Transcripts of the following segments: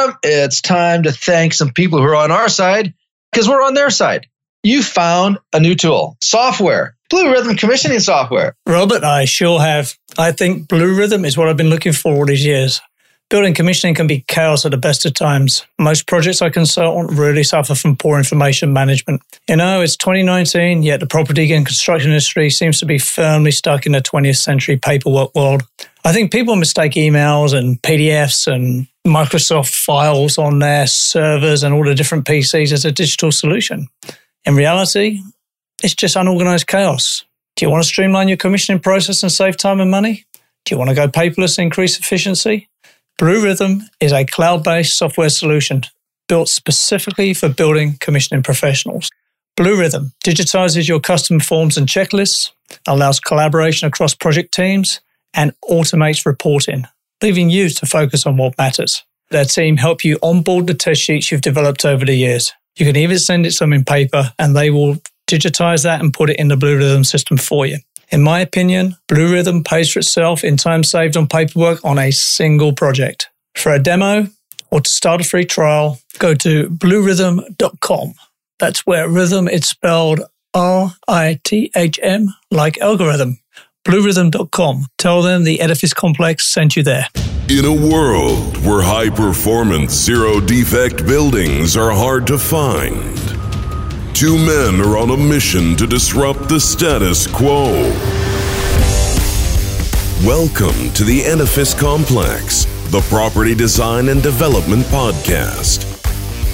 Adam, it's time to thank some people who are on our side because we're on their side. You found a new tool, software, BlueRithm commissioning software. Robert, I sure have. I think BlueRithm is what I've been looking for all these years. Building commissioning can be chaos at the best of times. Most projects I consult on really suffer from poor information management. You know, it's 2019, yet the property and construction industry seems to be firmly stuck in the 20th century paperwork world. I think people mistake emails and PDFs and Microsoft files on their servers and all the different PCs as a digital solution. In reality, it's just unorganized chaos. Do you want to streamline your commissioning process and save time and money? Do you want to go paperless and increase efficiency? BlueRithm is a cloud based software solution built specifically for building commissioning professionals. BlueRithm digitizes your custom forms and checklists, allows collaboration across project teams, and automates reporting, leaving you to focus on what matters. Their team help you onboard the test sheets you've developed over the years. You can even send it some in paper and they will digitize that and put it in the BlueRithm system for you. In my opinion, BlueRithm pays for itself in time saved on paperwork on a single project. For a demo or to start a free trial, go to bluerithm.com. That's where rhythm is spelled R I T H M like algorithm. Bluerithm.com. Tell them the Edifice Complex sent you there. In a world where high performance, zero defect buildings are hard to find, Two men are on a mission to disrupt the status quo. Welcome to the Edifice Complex, the property design and development podcast.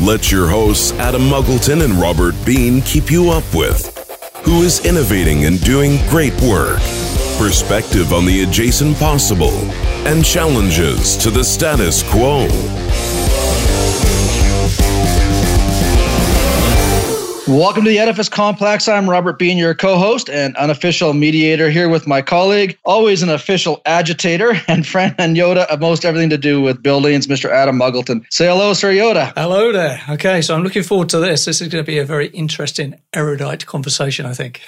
Let your hosts Adam Muggleton and Robert Bean keep you up with who is innovating and doing great work, perspective on the adjacent possible, and challenges to the status quo. Welcome to the Edifice Complex. I'm Robert Bean, your co host and unofficial mediator, here with my colleague, always an official agitator and friend and Yoda of most everything to do with buildings, Mr. Adam Muggleton. Say hello, Sir Yoda. Hello there. Okay, so I'm looking forward to this. This is going to be a very interesting, erudite conversation, I think.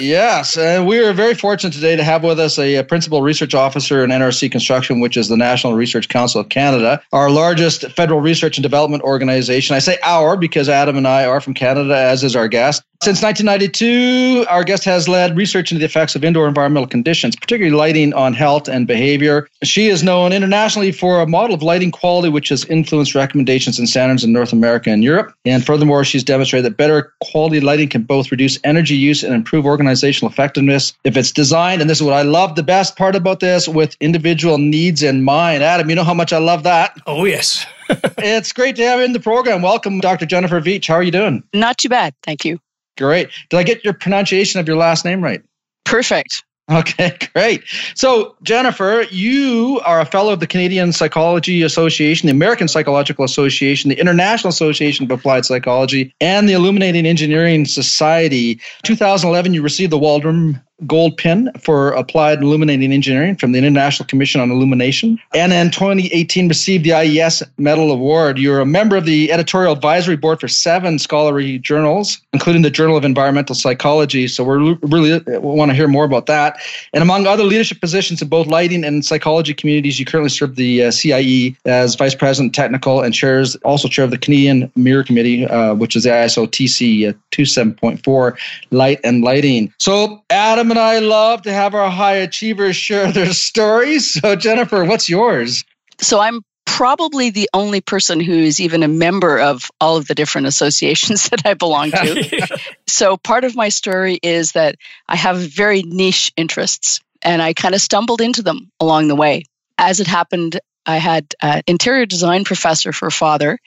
Yes, and we are very fortunate today to have with us a, a, principal research officer in NRC Construction, which is the National Research Council of Canada, our largest federal research and development organization. I say our because Adam and I are from Canada, as is our guest. Since 1992, our guest has led research into the effects of indoor environmental conditions, particularly lighting on health and behavior. She is known internationally for a model of lighting quality which has influenced recommendations and standards in North America and Europe. And furthermore, she's demonstrated that better quality lighting can both reduce energy use and improve organizational effectiveness if it's designed. And this is what I love the best part about this with individual needs in mind. Adam, you know how much I love that. Oh, yes. it's great to have you in the program. Welcome, Dr. Jennifer Veitch. How are you doing? Not too bad. Thank you. Great. Did I get your pronunciation of your last name right? Perfect. Okay, great. So, Jennifer, you are a fellow of the Canadian Psychology Association, the American Psychological Association, the International Association of Applied Psychology, and the Illuminating Engineering Society. 2011, you received the Waldram gold pin for applied illuminating engineering from the International Commission on Illumination. And in 2018 received the IES Medal Award. You're a member of the editorial advisory board for seven scholarly journals, including the Journal of Environmental Psychology. So we're really want to hear more about that. And among other leadership positions in both lighting and psychology communities, you currently serve the uh, CIE as vice president technical and chairs also chair of the Canadian Mirror Committee, uh, which is the ISO TC uh, 27.4 light and lighting. So Adam and I love to have our high achievers share their stories. So, Jennifer, what's yours? So, I'm probably the only person who is even a member of all of the different associations that I belong to. so, part of my story is that I have very niche interests and I kind of stumbled into them along the way. As it happened, I had an interior design professor for father.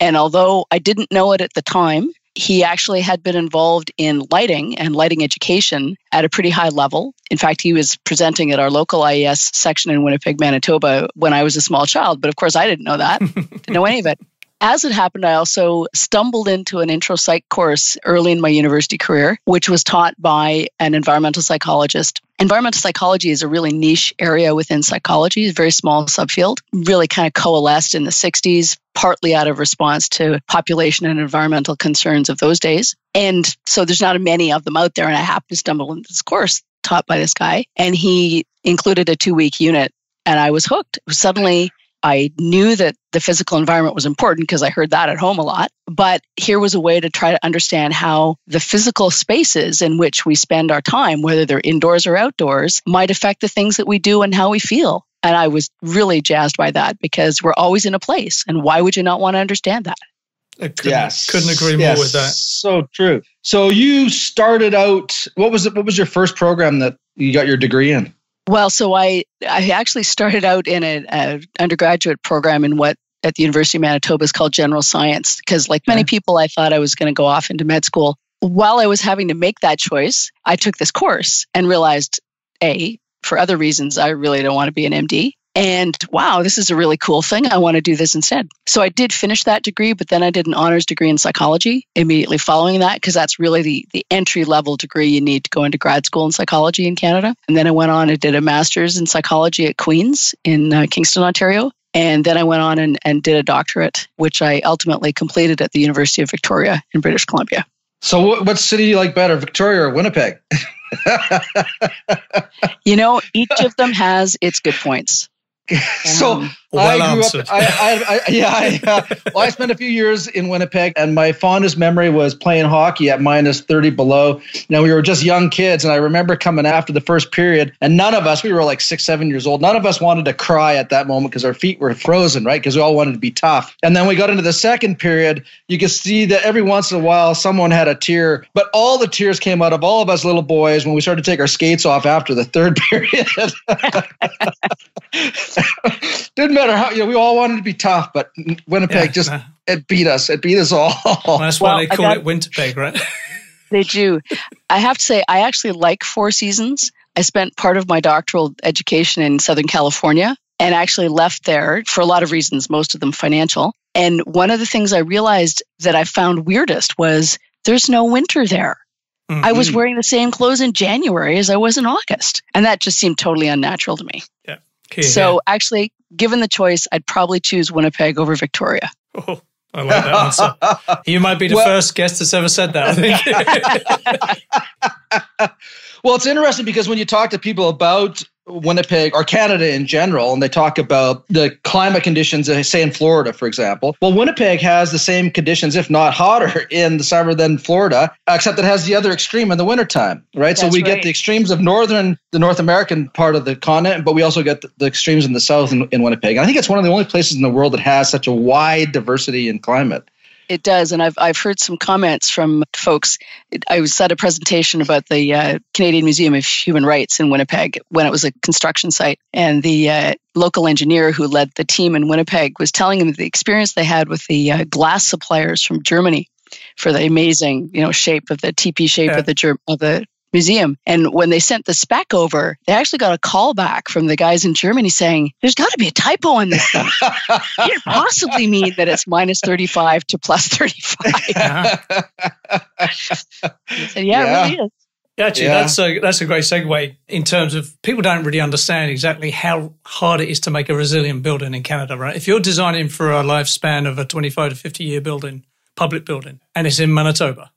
And although I didn't know it at the time, he actually had been involved in lighting and lighting education at a pretty high level. In fact, he was presenting at our local IES section in Winnipeg, Manitoba when I was a small child. But of course, I didn't know that, didn't know any of it. As it happened, I also stumbled into an intro psych course early in my university career, which was taught by an environmental psychologist. Environmental psychology is a really niche area within psychology, a very small subfield, really kind of coalesced in the 60s, partly out of response to population and environmental concerns of those days. And so there's not many of them out there. And I happened to stumble into this course taught by this guy, and he included a two week unit, and I was hooked. Suddenly, I knew that the physical environment was important because I heard that at home a lot. But here was a way to try to understand how the physical spaces in which we spend our time, whether they're indoors or outdoors, might affect the things that we do and how we feel. And I was really jazzed by that because we're always in a place. And why would you not want to understand that? I couldn't, yes. couldn't agree yes. more with that. So true. So you started out. What was it? What was your first program that you got your degree in? Well, so I I actually started out in an undergraduate program in what at the University of Manitoba is called general science because, like many people, I thought I was going to go off into med school. While I was having to make that choice, I took this course and realized, a for other reasons, I really don't want to be an MD. And wow, this is a really cool thing. I want to do this instead. So I did finish that degree, but then I did an honors degree in psychology immediately following that because that's really the, the entry level degree you need to go into grad school in psychology in Canada. And then I went on and did a master's in psychology at Queen's in uh, Kingston, Ontario. And then I went on and, and did a doctorate, which I ultimately completed at the University of Victoria in British Columbia. So, what, what city do you like better, Victoria or Winnipeg? you know, each of them has its good points. so um, well I grew answered. up. I, I, I, yeah, I, uh, well, I spent a few years in Winnipeg, and my fondest memory was playing hockey at minus thirty below. Now we were just young kids, and I remember coming after the first period, and none of us, we were like six, seven years old. None of us wanted to cry at that moment because our feet were frozen, right? Because we all wanted to be tough. And then we got into the second period. You could see that every once in a while someone had a tear, but all the tears came out of all of us little boys when we started to take our skates off after the third period. Didn't matter how you know we all wanted to be tough, but Winnipeg yeah, just it beat us. It beat us all. Well, that's why well, they call got, it Winterpeg, right? they do. I have to say, I actually like Four Seasons. I spent part of my doctoral education in Southern California and actually left there for a lot of reasons, most of them financial. And one of the things I realized that I found weirdest was there's no winter there. Mm-hmm. I was mm-hmm. wearing the same clothes in January as I was in August. And that just seemed totally unnatural to me. Yeah. Okay, so yeah. actually, given the choice, I'd probably choose Winnipeg over Victoria. Oh, I like that answer. you might be the well, first guest that's ever said that, I think. well, it's interesting because when you talk to people about Winnipeg or Canada in general, and they talk about the climate conditions, uh, say in Florida, for example. Well, Winnipeg has the same conditions, if not hotter, in the summer than Florida, except it has the other extreme in the wintertime, right? That's so we right. get the extremes of northern, the North American part of the continent, but we also get the, the extremes in the south in, in Winnipeg. And I think it's one of the only places in the world that has such a wide diversity in climate. It does, and I've I've heard some comments from folks. I was at a presentation about the uh, Canadian Museum of Human Rights in Winnipeg when it was a construction site, and the uh, local engineer who led the team in Winnipeg was telling them the experience they had with the uh, glass suppliers from Germany for the amazing, you know, shape of the TP shape yeah. of the of the museum. And when they sent the spec over, they actually got a call back from the guys in Germany saying, there's got to be a typo on this thing. it possibly mean that it's minus 35 to plus 35. Uh-huh. said, yeah, yeah, it really is. Actually, yeah. that's a that's a great segue in terms of people don't really understand exactly how hard it is to make a resilient building in Canada, right? If you're designing for a lifespan of a 25 to 50 year building, public building, and it's in Manitoba,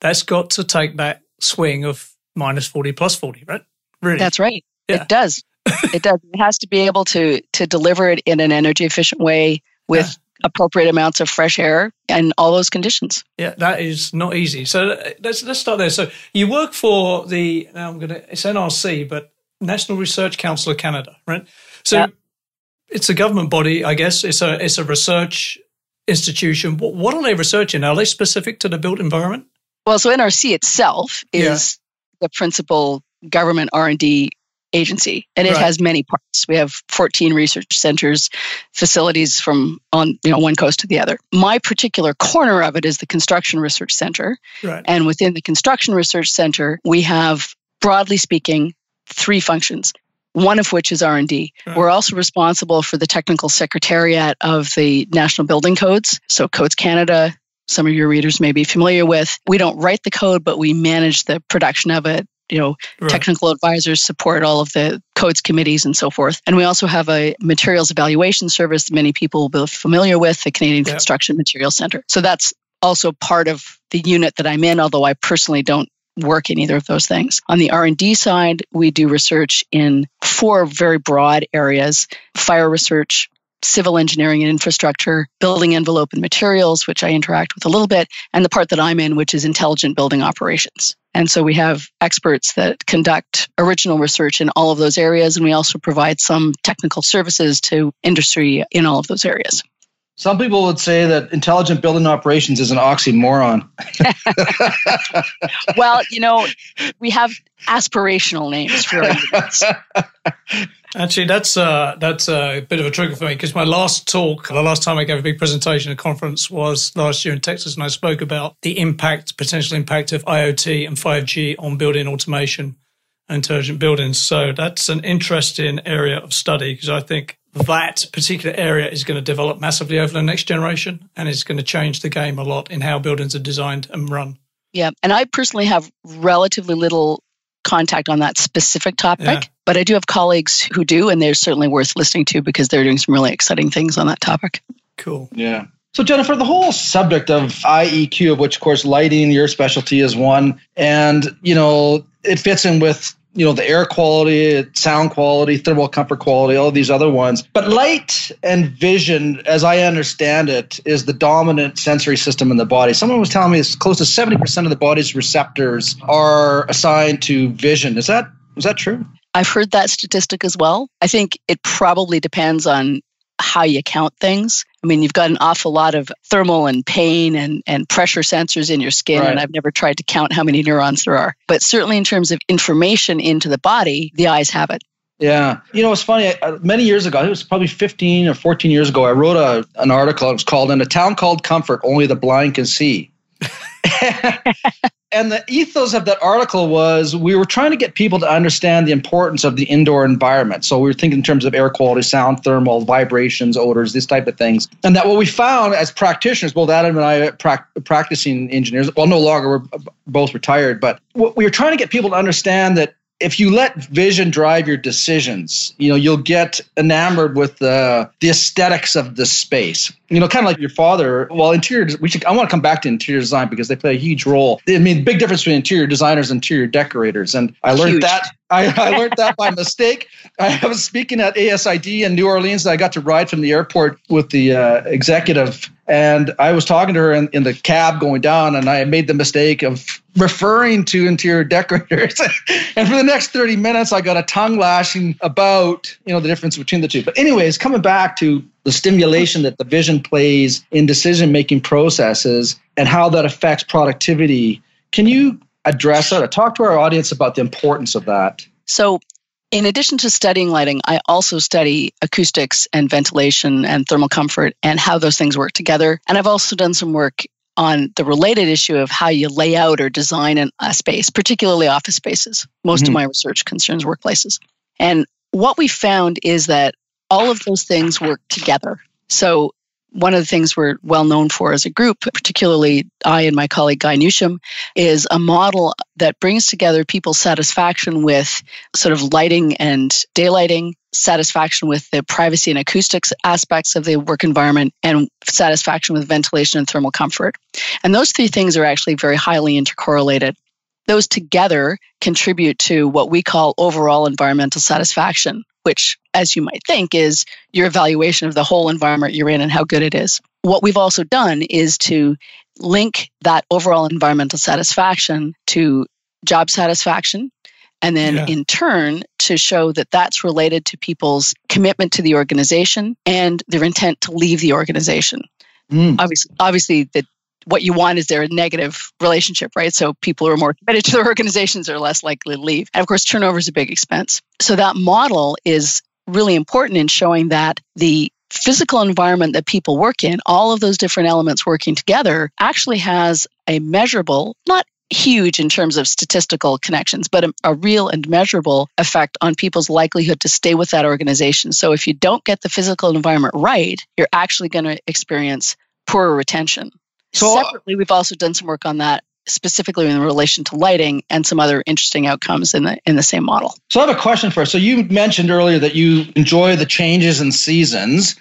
that's got to take that swing of minus 40 plus 40, right? Really? That's right. Yeah. It does. it does. It has to be able to to deliver it in an energy efficient way with yeah. appropriate amounts of fresh air and all those conditions. Yeah, that is not easy. So uh, let's let's start there. So you work for the now I'm gonna it's NRC, but National Research Council of Canada, right? So yeah. it's a government body, I guess. It's a it's a research institution. What, what are they researching? Are they specific to the built environment? Well, so NRC itself is the principal government R&D agency and it right. has many parts we have 14 research centers facilities from on you know one coast to the other my particular corner of it is the construction research center right. and within the construction research center we have broadly speaking three functions one of which is r&d right. we're also responsible for the technical secretariat of the national building codes so codes canada some of your readers may be familiar with. We don't write the code, but we manage the production of it. You know, right. technical advisors support all of the codes committees and so forth. And we also have a materials evaluation service that many people will be familiar with, the Canadian yep. Construction Materials Center. So that's also part of the unit that I'm in, although I personally don't work in either of those things. On the R&D side, we do research in four very broad areas: fire research, civil engineering and infrastructure, building envelope and materials, which I interact with a little bit, and the part that I'm in, which is intelligent building operations. And so we have experts that conduct original research in all of those areas, and we also provide some technical services to industry in all of those areas. Some people would say that intelligent building operations is an oxymoron. well, you know, we have aspirational names for our Actually, that's uh, that's a bit of a trigger for me because my last talk, the last time I gave a big presentation at a conference was last year in Texas, and I spoke about the impact, potential impact of IoT and 5G on building automation and intelligent buildings. So that's an interesting area of study because I think that particular area is going to develop massively over the next generation and it's going to change the game a lot in how buildings are designed and run. Yeah. And I personally have relatively little contact on that specific topic, yeah. but I do have colleagues who do, and they're certainly worth listening to because they're doing some really exciting things on that topic. Cool. Yeah. So, Jennifer, the whole subject of IEQ, of which, of course, lighting, your specialty is one, and, you know, it fits in with you know the air quality sound quality thermal comfort quality all these other ones. But light and vision as i understand it is the dominant sensory system in the body. Someone was telling me it's close to 70% of the body's receptors are assigned to vision. Is that is that true? I've heard that statistic as well. I think it probably depends on how you count things. I mean, you've got an awful lot of thermal and pain and, and pressure sensors in your skin, right. and I've never tried to count how many neurons there are. But certainly, in terms of information into the body, the eyes have it. Yeah. You know, it's funny. Uh, many years ago, it was probably 15 or 14 years ago, I wrote a, an article. It was called In a Town Called Comfort, Only the Blind Can See. and the ethos of that article was we were trying to get people to understand the importance of the indoor environment. So we were thinking in terms of air quality, sound, thermal, vibrations, odors, these type of things. And that what we found as practitioners, both Adam and I, pra- practicing engineers, well, no longer, we're both retired, but we were trying to get people to understand that if you let vision drive your decisions, you know, you'll get enamored with the the aesthetics of the space. You know, kind of like your father. Well, interior. We should. I want to come back to interior design because they play a huge role. I mean, big difference between interior designers and interior decorators. And I learned huge. that. I, I learned that by mistake. I was speaking at ASID in New Orleans. I got to ride from the airport with the uh, executive and I was talking to her in, in, the cab going down, and I made the mistake of referring to interior decorators. and for the next 30 minutes, I got a tongue lashing about, you know, the difference between the two. But anyways, coming back to the stimulation that the vision plays in decision-making processes and how that affects productivity, can you address that or talk to our audience about the importance of that? So in addition to studying lighting, I also study acoustics and ventilation and thermal comfort and how those things work together. And I've also done some work on the related issue of how you lay out or design a space, particularly office spaces. Most mm-hmm. of my research concerns workplaces. And what we found is that all of those things work together. So one of the things we're well known for as a group, particularly I and my colleague Guy Newsham, is a model that brings together people's satisfaction with sort of lighting and daylighting, satisfaction with the privacy and acoustics aspects of the work environment, and satisfaction with ventilation and thermal comfort. And those three things are actually very highly intercorrelated. Those together contribute to what we call overall environmental satisfaction, which, as you might think, is your evaluation of the whole environment you're in and how good it is. What we've also done is to link that overall environmental satisfaction to job satisfaction. And then yeah. in turn, to show that that's related to people's commitment to the organization and their intent to leave the organization. Mm. Obviously, obviously, the what you want is there a negative relationship, right? So people who are more committed to their organizations are less likely to leave. And of course, turnover is a big expense. So that model is really important in showing that the physical environment that people work in, all of those different elements working together, actually has a measurable, not huge in terms of statistical connections, but a, a, real and measurable effect on people's likelihood to stay with that organization. So if you don't get the physical environment right, you're actually going to experience poorer retention. So uh, separately, we've also done some work on that specifically in relation to lighting and some other interesting outcomes in the in the same model. So I have a question for us. So you mentioned earlier that you enjoy the changes in seasons.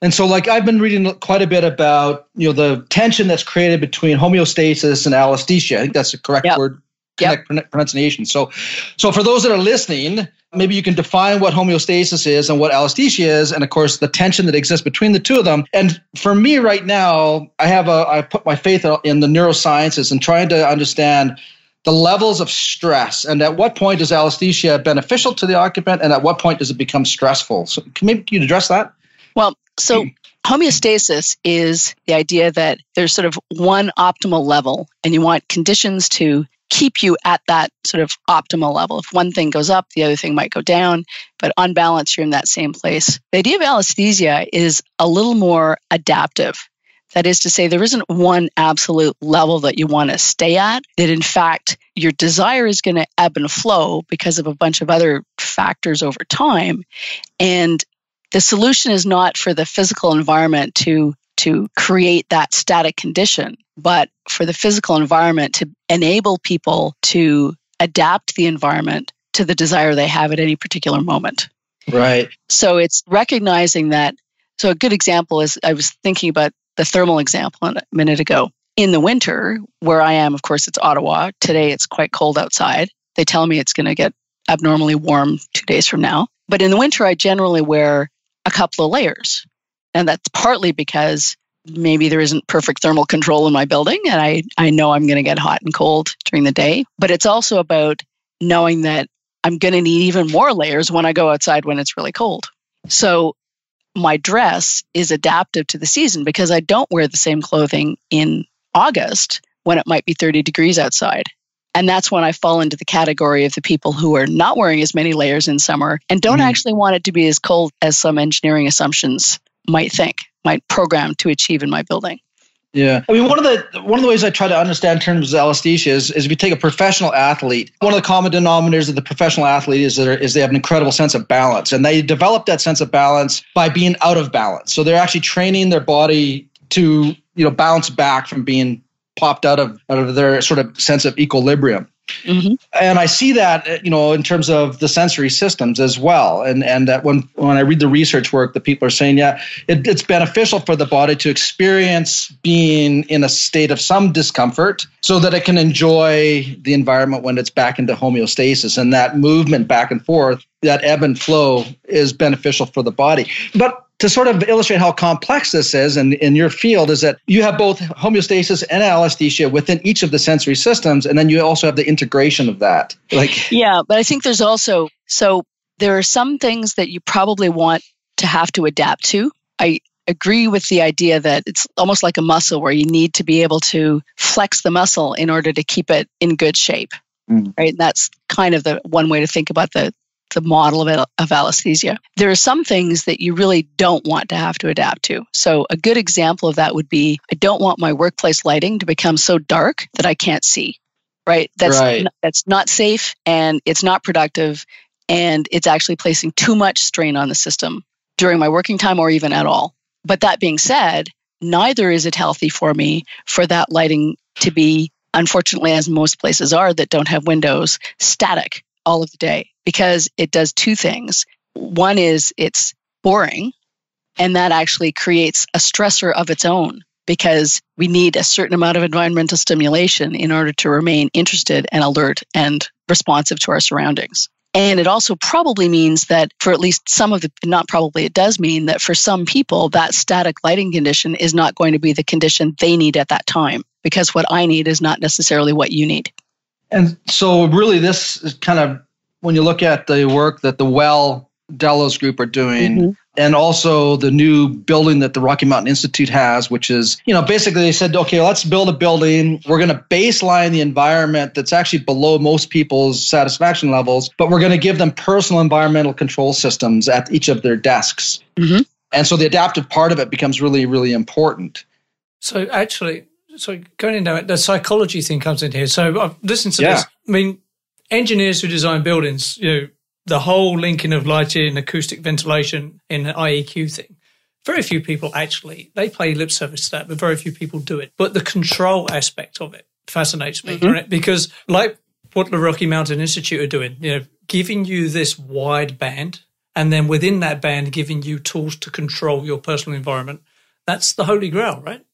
And so like I've been reading quite a bit about, you know, the tension that's created between homeostasis and alliesthesia. I think that's the correct yep. word yep. pronunciation. So, so for those that are listening, maybe you can define what homeostasis is and what alliesthesia is, and of course the tension that exists between the two of them. And for me right now, I have a I put my faith in the neurosciences and trying to understand the levels of stress and at what point is alliesthesia beneficial to the occupant and at what point does it become stressful. So can maybe you address that? Well, so hmm. homeostasis is the idea that there's sort of one optimal level and you want conditions to keep you at that sort of optimal level. If one thing goes up, the other thing might go down, but on balance, you're in that same place. The idea of alliesthesia is a little more adaptive. That is to say, there isn't one absolute level that you want to stay at, that in fact, your desire is going to ebb and flow because of a bunch of other factors over time. And the solution is not for the physical environment to to create that static condition, but for the physical environment to enable people to adapt the environment to the desire they have at any particular moment. Right. So it's recognizing that. So a good example is I was thinking about the thermal example a minute ago. In the winter, where I am, of course, it's Ottawa. Today it's quite cold outside. They tell me it's going to get abnormally warm two days from now. But in the winter, I generally wear a couple of layers. And that's partly because maybe there isn't perfect thermal control in my building and I, I know I'm going to get hot and cold during the day. But it's also about knowing that I'm going to need even more layers when I go outside when it's really cold. So my dress is adaptive to the season because I don't wear the same clothing in August when it might be 30 degrees outside. And that's when I fall into the category of the people who are not wearing as many layers in summer and don't mm. actually want it to be as cold as some engineering assumptions might think, might program to achieve in my building. Yeah, I mean, one of the one of the ways I try to understand terms of alliesthesia is, is if you take a professional athlete, one of the common denominators of the professional athlete is that is they have an incredible sense of balance, and they develop that sense of balance by being out of balance. So they're actually training their body to you know bounce back from being popped out of out of their sort of sense of equilibrium. Mm-hmm. And I see that, you know, in terms of the sensory systems as well. And and that when when I read the research work, the people are saying, yeah, it, it's beneficial for the body to experience being in a state of some discomfort, so that it can enjoy the environment when it's back into homeostasis. And that movement back and forth, that ebb and flow, is beneficial for the body. But to sort of illustrate how complex this is in, in your field is that you have both homeostasis and alliesthesia within each of the sensory systems and then you also have the integration of that. Like yeah but i think there's also so there are some things that you probably want to have to adapt to. I agree with the idea that it's almost like a muscle where you need to be able to flex the muscle in order to keep it in good shape. Mm. right? And that's kind of the one way to think about the the model of, of alliesthesia. There are some things that you really don't want to have to adapt to. So, a good example of that would be I don't want my workplace lighting to become so dark that I can't see. Right? That's right. That's not safe and it's not productive and it's actually placing too much strain on the system during my working time or even at all. But that being said, neither is it healthy for me for that lighting to be unfortunately as most places are that don't have windows static all of the day because it does two things. One is it's boring, and that actually creates a stressor of its own because we need a certain amount of environmental stimulation in order to remain interested and alert and responsive to our surroundings. And it also probably means that for at least some of the, not probably, it does mean that for some people, that static lighting condition is not going to be the condition they need at that time because what I need is not necessarily what you need. And so, really, this is kind of when you look at the work that the Well Delos group are doing, mm-hmm. and also the new building that the Rocky Mountain Institute has, which is, you know, basically they said, okay, let's build a building. We're going to baseline the environment that's actually below most people's satisfaction levels, but we're going to give them personal environmental control systems at each of their desks. Mm-hmm. And so the adaptive part of it becomes really, really important. So actually, so going into it, the psychology thing comes in here. So I've listened to yeah. this. I mean, engineers who design buildings, you know, the whole linking of lighting, acoustic ventilation in the IEQ thing. Very few people actually, they play lip service to that, but very few people do it. But the control aspect of it fascinates me, mm-hmm. right? Because like what the Rocky Mountain Institute are doing, you know, giving you this wide band and then within that band giving you tools to control your personal environment. That's the holy grail, right?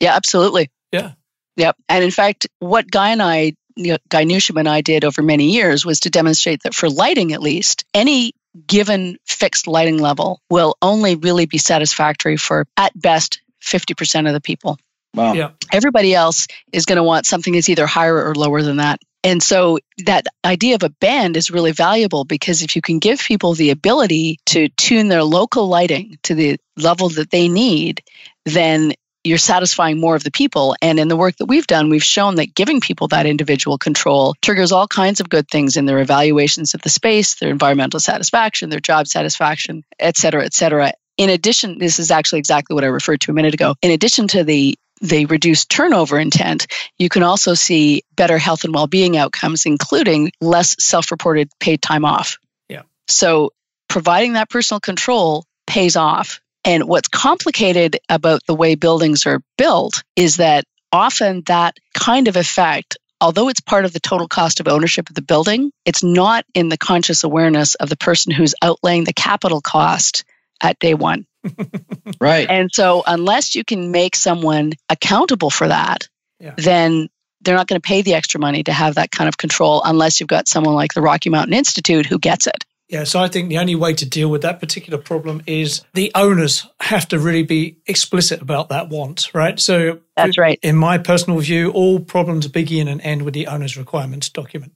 Yeah, absolutely. Yeah. Yep. And in fact, what Guy and I Guy Newsham and I did over many years was to demonstrate that for lighting, at least, any given fixed lighting level will only really be satisfactory for, at best, 50% of the people. Wow. Yeah. Everybody else is going to want something that's either higher or lower than that. And so that idea of a band is really valuable because if you can give people the ability to tune their local lighting to the level that they need, then you're satisfying more of the people. And in the work that we've done, we've shown that giving people that individual control triggers all kinds of good things in their evaluations of the space, their environmental satisfaction, their job satisfaction, et cetera, et cetera. In addition, this is actually exactly what I referred to a minute ago. In addition to the the reduced turnover intent, you can also see better health and well-being outcomes, including less self-reported paid time off. Yeah. So providing that personal control pays off. And what's complicated about the way buildings are built is that often that kind of effect although it's part of the total cost of ownership of the building, it's not in the conscious awareness of the person who's outlaying the capital cost at day one. right. And so, unless you can make someone accountable for that, yeah. then they're not going to pay the extra money to have that kind of control unless you've got someone like the Rocky Mountain Institute who gets it. Yeah, so I think the only way to deal with that particular problem is the owners have to really be explicit about that want, right? So that's right. In my personal view, all problems begin and end with the owner's requirements document.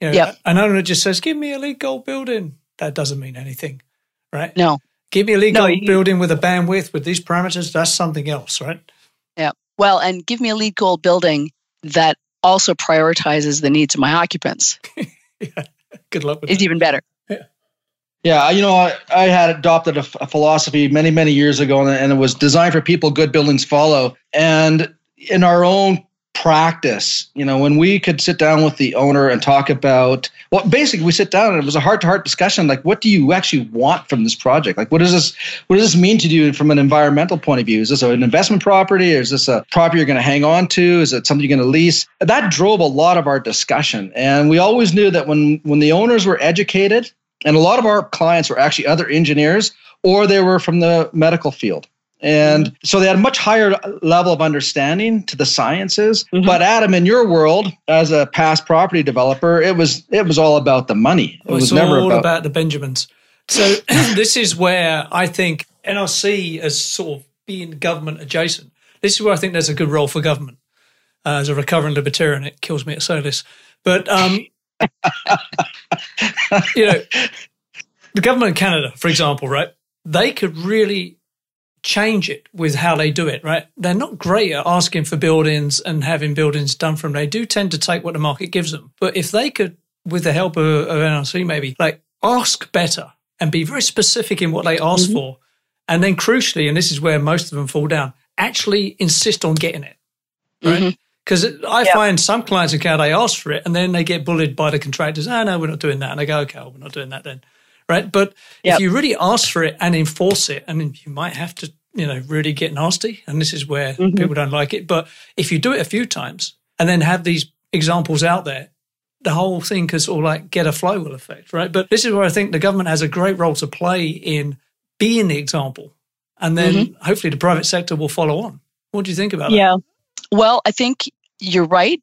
You know, yep. an owner just says, "Give me a LEED Gold building." That doesn't mean anything, right? No. Give me a LEED no, Gold you, building with a bandwidth with these parameters. That's something else, right? Yeah. Well, and give me a LEED Gold building that also prioritizes the needs of my occupants. yeah. Good luck with It's that. even better. Yeah, you know, I, I had adopted a, philosophy many, many years ago, and, and it was designed for people, good buildings follow. And in our own practice, you know, when we could sit down with the owner and talk about, well, basically we sit down and it was a heart to heart discussion. Like, what do you actually want from this project? Like, what does this, what does this mean to you from an environmental point of view? Is this an investment property? Or is this a property you're going to hang on to? Is it something you're going to lease? That drove a lot of our discussion. And we always knew that when, when the owners were educated, and a lot of our clients were actually other engineers or they were from the medical field. And mm-hmm. so they had a much higher level of understanding to the sciences. Mm-hmm. But Adam, in your world, as a past property developer, it was it was all about the money. It was never all about, about the Benjamins. So this is where I think NRC as sort of being government adjacent. This is where I think there's a good role for government. Uh, as a recovering libertarian, it kills me at say this, but um, you know, the government of Canada, for example, right? They could really change it with how they do it, right? They're not great at asking for buildings and having buildings done from. They do tend to take what the market gives them. But if they could, with the help of, of NRC, maybe like ask better and be very specific in what they ask mm-hmm. for, and then crucially, and this is where most of them fall down, actually insist on getting it, right? Mm-hmm. Because I yep. find some clients in Canada, they ask for it and then they get bullied by the contractors. Oh, no, we're not doing that. And they go, okay, well, we're not doing that then. Right. But yep. if you really ask for it and enforce it, and you might have to, you know, really get nasty. And this is where mm-hmm. people don't like it. But if you do it a few times and then have these examples out there, the whole thing could sort of like get a flywheel effect. Right. But this is where I think the government has a great role to play in being the example. And then mm-hmm. hopefully the private sector will follow on. What do you think about yeah. that? Well, I think you're right,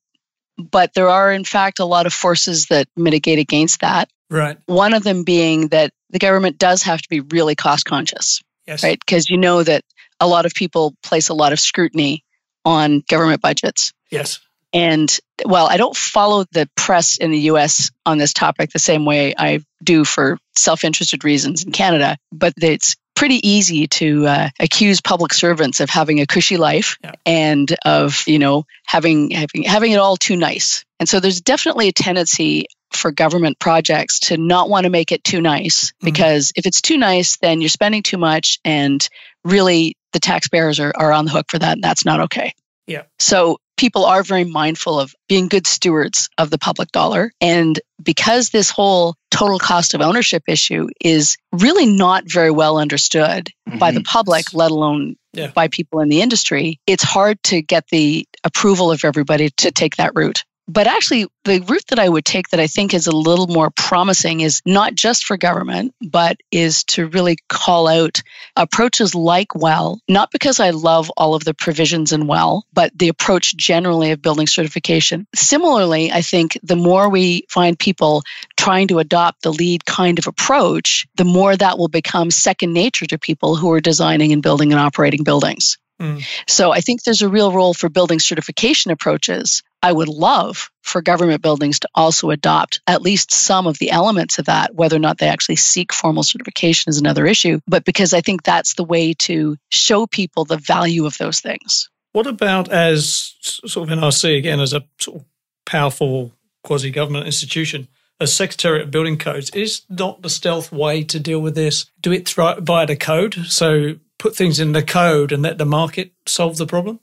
but there are, in fact, a lot of forces that mitigate against that. Right. One of them being that the government does have to be really cost conscious. Yes. Right. Because you know that a lot of people place a lot of scrutiny on government budgets. Yes. And well, I don't follow the press in the US on this topic the same way I do for self interested reasons in Canada, but it's pretty easy to uh, accuse public servants of having a cushy life yeah. and of you know having having having it all too nice. And so there's definitely a tendency for government projects to not want to make it too nice mm-hmm. because mm-hmm. if it's too nice, then you're spending too much, and really the taxpayers are, are on the hook for that, and that's not okay. Yeah. So people are very mindful of being good stewards of the public dollar. And because this whole total cost of ownership issue is really not very well understood mm-hmm. by the public, let alone yeah. by people in the industry, it's hard to get the approval of everybody to take that route. But actually, the route that I would take that I think is a little more promising is not just for government, but is to really call out approaches like WELL, not because I love all of the provisions in WELL, but the approach generally of building certification. Similarly, I think the more we find people trying to adopt the LEED kind of approach, the more that will become second nature to people who are designing and building and operating buildings. Mm. So I think there's a real role for building certification approaches. I would love for government buildings to also adopt at least some of the elements of that. Whether or not they actually seek formal certification is another issue, but because I think that's the way to show people the value of those things. What about as sort of NRC again as a sort of powerful quasi government institution? A Secretary of Building Codes, is not the stealth way to deal with this? Do it via the code. So put things in the code and let the market solve the problem?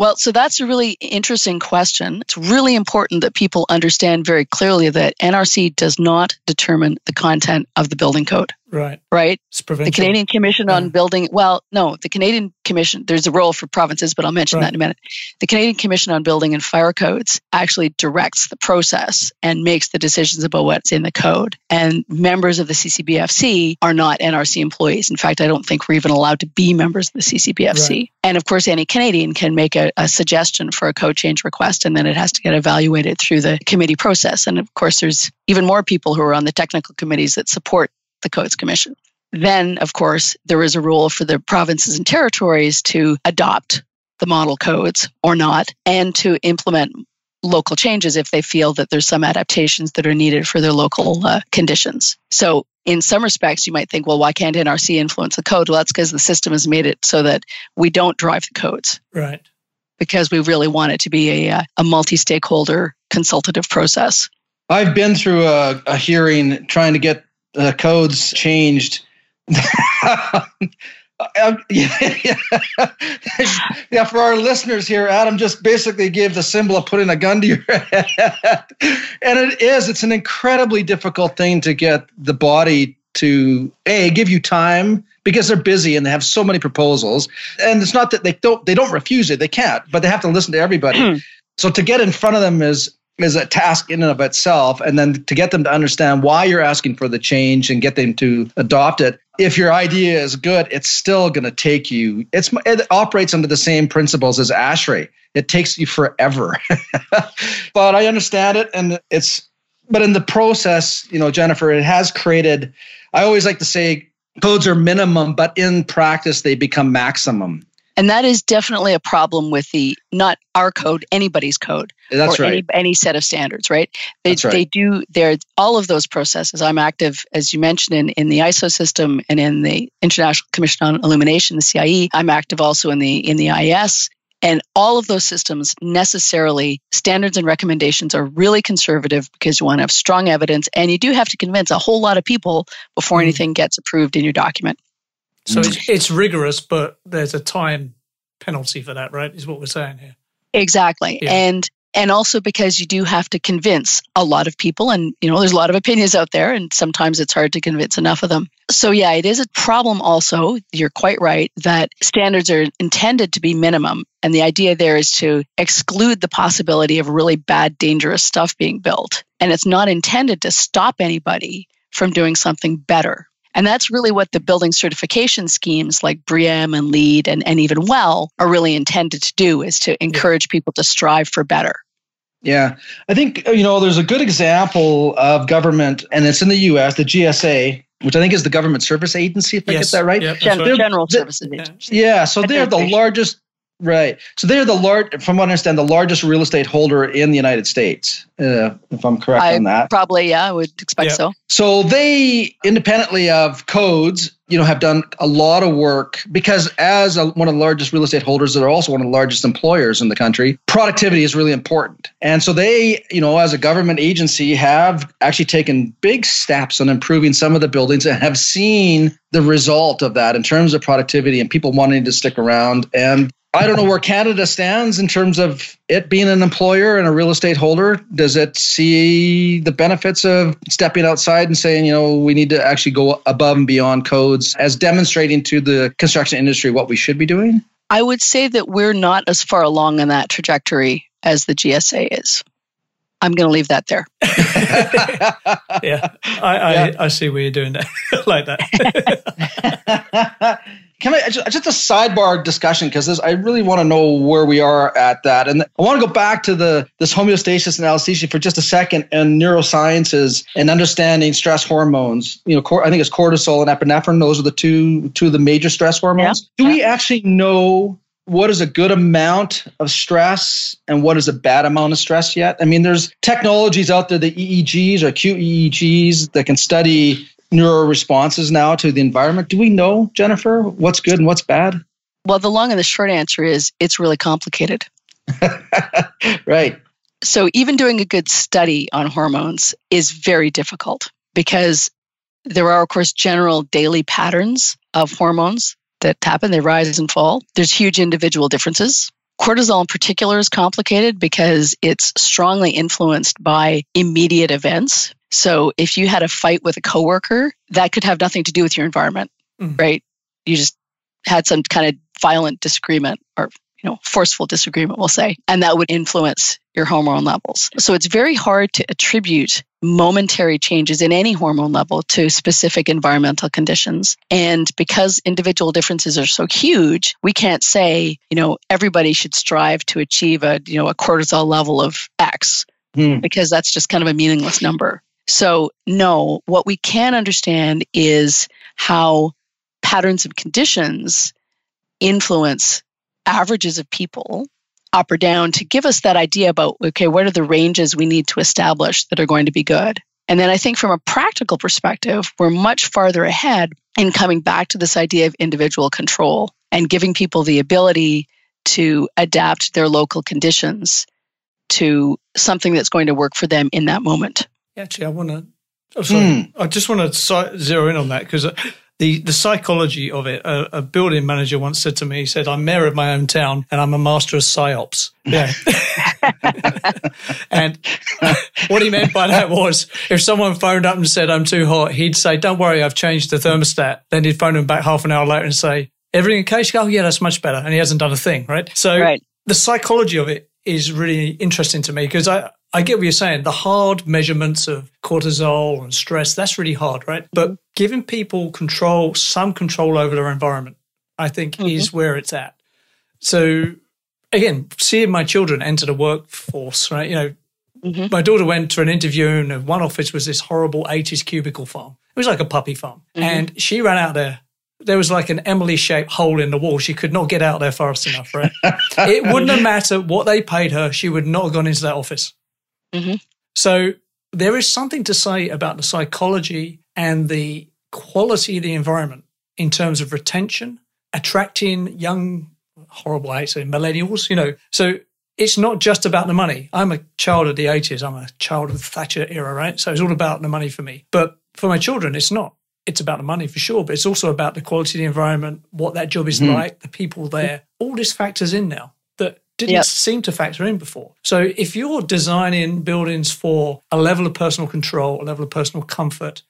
Well, so that's a really interesting question. It's really important that people understand very clearly that NRC does not determine the content of the building code. Right. Right. The Canadian Commission yeah. on Building, well, no, the Canadian Commission, there's a role for provinces, but I'll mention right. that in a minute. The Canadian Commission on Building and Fire Codes actually directs the process and makes the decisions about what's in the code. And members of the CCBFC are not NRC employees. In fact, I don't think we're even allowed to be members of the CCBFC. Right. And of course, any Canadian can make a, a suggestion for a code change request, and then it has to get evaluated through the committee process. And of course, there's even more people who are on the technical committees that support the Codes Commission. Then, of course, there is a rule for the provinces and territories to adopt the model codes or not and to implement local changes if they feel that there's some adaptations that are needed for their local uh, conditions. So, in some respects, you might think, well, why can't NRC influence the code? Well, that's because the system has made it so that we don't drive the codes. Right. Because we really want it to be a, uh, a multi stakeholder consultative process. I've been through a, a hearing trying to get the codes changed. Um, yeah, yeah. yeah, for our listeners here, Adam just basically gave the symbol of putting a gun to your head. and it is, it's an incredibly difficult thing to get the body to A, give you time because they're busy and they have so many proposals. And it's not that they don't they don't refuse it, they can't, but they have to listen to everybody. so to get in front of them is is a task in and of itself. And then to get them to understand why you're asking for the change and get them to adopt it. If your idea is good, it's still going to take you. It's it operates under the same principles as ASHRAE. It takes you forever, but I understand it, and it's. But in the process, you know, Jennifer, it has created. I always like to say codes are minimum, but in practice they become maximum. And that is definitely a problem with the not our code, anybody's code. That's or right. Any, any set of standards, right? They That's right. they do they're all of those processes. I'm active, as you mentioned, in, in the ISO system and in the International Commission on Illumination, the CIE. I'm active also in the in the IS. And all of those systems necessarily, standards and recommendations are really conservative because you want to have strong evidence and you do have to convince a whole lot of people before mm. anything gets approved in your document. So it's, mm. it's rigorous, but there's a time penalty for that, right? Is what we're saying here. Exactly. Yeah. And and also because you do have to convince a lot of people and you know there's a lot of opinions out there and sometimes it's hard to convince enough of them so yeah it is a problem also you're quite right that standards are intended to be minimum and the idea there is to exclude the possibility of really bad dangerous stuff being built and it's not intended to stop anybody from doing something better and that's really what the building certification schemes like BREEAM and LEED and, and even WELL are really intended to do is to encourage yeah. people to strive for better. Yeah. I think, uh, you know, there's a good example of government, and it's in the US, the GSA, which I think is the government service agency, if yes. I get that right. Gen- right. General Services Agency. Yeah. So they're the largest Right. So they're the large, from what I understand, the largest real estate holder in the United States, uh, if I'm correct I on that. Probably, yeah, I would expect yeah. so. So they, independently of codes, you know, have done a lot of work because as a, one of the largest real estate holders, they're also one of the largest employers in the country. Productivity is really important, and so they, you know, as a government agency, have actually taken big steps on improving some of the buildings and have seen the result of that in terms of productivity and people wanting to stick around and I don't know where Canada stands in terms of it being an employer and a real estate holder. Does it see the benefits of stepping outside and saying, you know, we need to actually go above and beyond codes as demonstrating to the construction industry what we should be doing? I would say that we're not as far along in that trajectory as the GSA is. I'm going to leave that there. yeah, I, I, yeah. I, see where you're doing that, like that. Can I just, just a sidebar discussion because I really want to know where we are at that, and I want to go back to the this homeostasis and alliesthesia for just a second, and neurosciences and understanding stress hormones. You know, I think it's cortisol and epinephrine; those are the two two of the major stress hormones. Yeah. Do we actually know what is a good amount of stress and what is a bad amount of stress yet? I mean, there's technologies out there, the EEGs or QEEGs, that can study neural responses now to the environment. Do we know, Jennifer, what's good and what's bad? Well, the long and the short answer is it's really complicated. right. So, even doing a good study on hormones is very difficult because there are, of course, general daily patterns of hormones that happen. They rise and fall. There's huge individual differences. Cortisol in particular is complicated because it's strongly influenced by immediate events. So if you had a fight with a coworker, that could have nothing to do with your environment, mm. right? You just had some kind of violent disagreement or you know forceful disagreement we'll say and that would influence your hormone levels so it's very hard to attribute momentary changes in any hormone level to specific environmental conditions. And because individual differences are so huge, we can't say, you know, everybody should strive to achieve a, you know, a cortisol level of X hmm. because that's just kind of a meaningless number. So, no, what we can understand is how patterns of conditions influence averages of people up or down to give us that idea about okay, what are the ranges we need to establish that are going to be good? And then I think from a practical perspective, we're much farther ahead in coming back to this idea of individual control and giving people the ability to adapt their local conditions to something that's going to work for them in that moment. Actually, I want to. Oh, sorry. Mm. I just want to zero in on that because the the psychology of it. A, a, building manager once said to me, he said, "I'm mayor of my own town, and I'm a master of psyops." Yeah. and what he meant by that was, if someone phoned up and said, "I'm too hot," he'd say, "Don't worry, I've changed the thermostat." Then he'd phone him back half an hour later and say, "Everything okay?" She go, "Oh yeah, that's much better," and he hasn't done a thing, right? So right. the psychology of it is really interesting to me because I I get what you're saying. The hard measurements of cortisol and stress, that's really hard, right? But giving people control, some control over their environment, I think mm-hmm. is where it's at. So again, seeing my children enter the workforce, right? You know, mm-hmm. my daughter went to an interview and one office was this horrible 80s cubicle farm. It was like a puppy farm. Mm-hmm. And she ran out there there was like an Emily shaped hole in the wall. She could not get out there fast enough, right? it wouldn't have mattered what they paid her. She would not have gone into that office. Mm-hmm. So there is something to say about the psychology and the quality of the environment in terms of retention, attracting young, horrible, I say millennials, you know. So it's not just about the money. I'm a child of the 80s. I'm a child of the Thatcher era, right? So it's all about the money for me. But for my children, it's not. It's about the money for sure, but it's also about the quality of the environment, what that job is mm-hmm. like, the people there. All this factors in now didn't yep. seem to factor in before. So if you're designing buildings for a level of personal control, a level of personal comfort,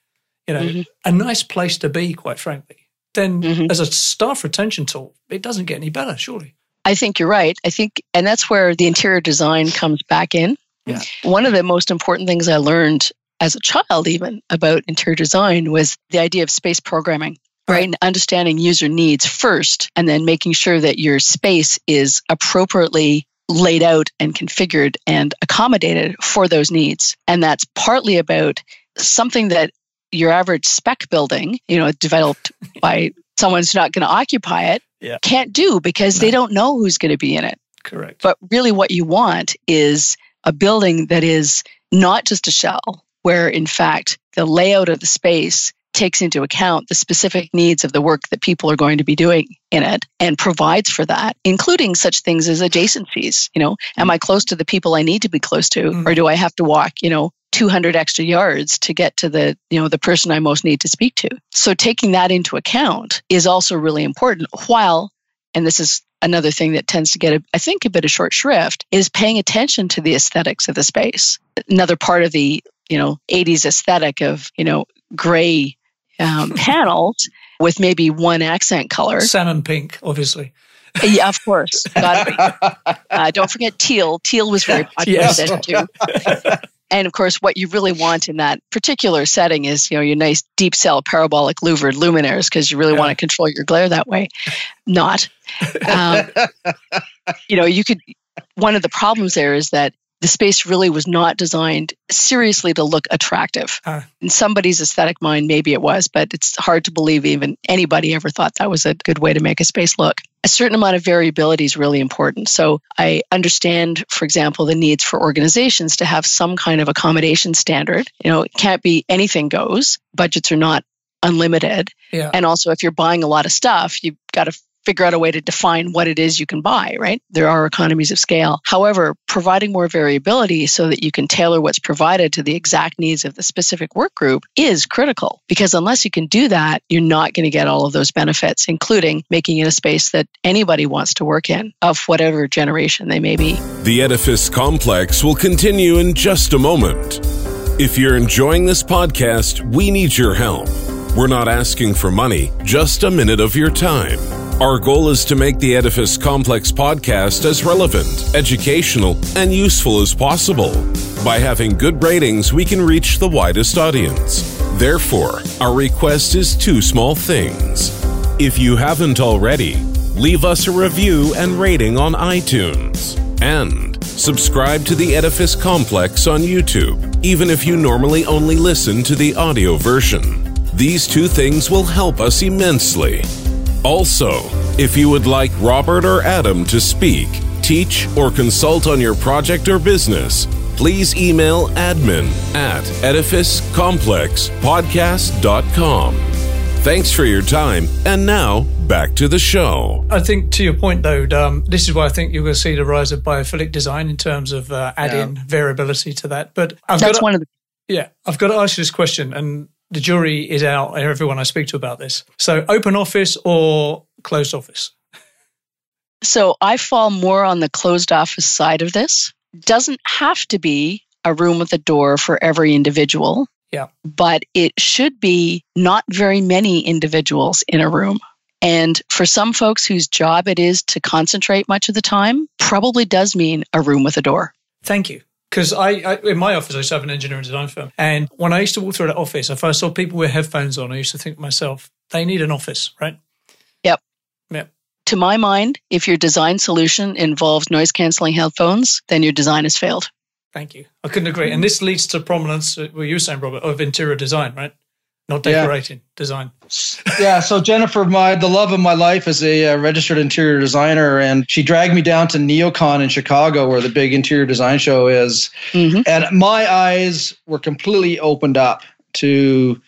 you know, mm-hmm. a nice place to be, quite frankly, then mm-hmm. as a staff retention tool, it doesn't get any better, surely. I think you're right. I think, and that's where the interior design comes back in. Yeah. One of the most important things I learned as a child, even about interior design, was the idea of space programming right? And understanding user needs first, and then making sure that your space is appropriately laid out and configured and accommodated for those needs. And that's partly about something that your average spec building, you know, developed by someone who's not going to occupy it, yeah. can't do because no. they don't know who's going to be in it. Correct. But really, what you want is a building that is not just a shell, where in fact the layout of the space takes into account the specific needs of the work that people are going to be doing in it and provides for that, including such things as adjacencies. You know, am I close to the people I need to be close to, mm-hmm. or do I have to walk, you know, 200 extra yards to get to the you know the person I most need to speak to. So taking that into account is also really important while and this is another thing that tends to get a, I think a bit of short shrift is paying attention to the aesthetics of the space. Another part of the you know 80s aesthetic of you know gray um, panels with maybe one accent color. Salmon pink, obviously. yeah, of course. Uh, don't forget teal. Teal was very popular yes. then too. And of course, what you really want in that particular setting is, you know, your nice deep cell parabolic louvered luminaires because you really yeah. want to control your glare that way. Not. Um, you know, you could. One of the problems there is that the space really was not designed seriously to look attractive. Huh. In somebody's aesthetic mind, maybe it was, but it's hard to believe even anybody ever thought that was a good way to make a space look. A certain amount of variability is really important. So I understand, for example, the needs for organizations to have some kind of accommodation standard. You know, it can't be anything goes. Budgets are not unlimited. Yeah. And also, if you're buying a lot of stuff, you've got to figure out a way to define what it is you can buy, right? There are economies of scale. However, providing more variability so that you can tailor what's provided to the exact needs of the specific work group is critical because unless you can do that, you're not going to get all of those benefits, including making it a space that anybody wants to work in of whatever generation they may be. The edifice complex will continue in just a moment. If you're enjoying this podcast, we need your help. We're not asking for money, just a minute of your time. Our goal is to make the Edifice Complex podcast as relevant, educational, and useful as possible. By having good ratings, we can reach the widest audience. Therefore, our request is two small things. If you haven't already, leave us a review and rating on iTunes. And subscribe to the Edifice Complex on YouTube, even if you normally only listen to the audio version. These two things will help us immensely. Also, if you would like Robert or Adam to speak, teach, or consult on your project or business, please email admin at edificecomplexpodcast.com. Thanks for your time. And now, back to the show. I think to your point, though, um, this is why I think you're going to see the rise of biophilic design in terms of uh, adding yeah. variability to that. But I've that's got one of the. Yeah, I've got to ask you this question, and the jury is out everyone I speak to about this. So, open office or closed office? So, I fall more on the closed office side of this. Doesn't have to be a room with a door for every individual. Yeah. But it should be not very many individuals in a room. And for some folks whose job it is to concentrate much of the time, probably does mean a room with a door. Thank you. Because I, I, in my office, I used to have an engineering design firm. And when I used to walk through the office, if I saw people with headphones on, I used to think to myself, they need an office, right? Yep. Yep. To my mind, if your design solution involves noise canceling headphones, then your design has failed. Thank you. I couldn't agree. And this leads to prominence, uh, what you were saying, Robert, of interior design, right? Not decorating, yeah. design. Yeah. So Jennifer, my the love of my life is a uh, registered interior designer, and she dragged me down to NeoCon in Chicago, where the big interior design show is, mm-hmm. and my eyes were completely opened up to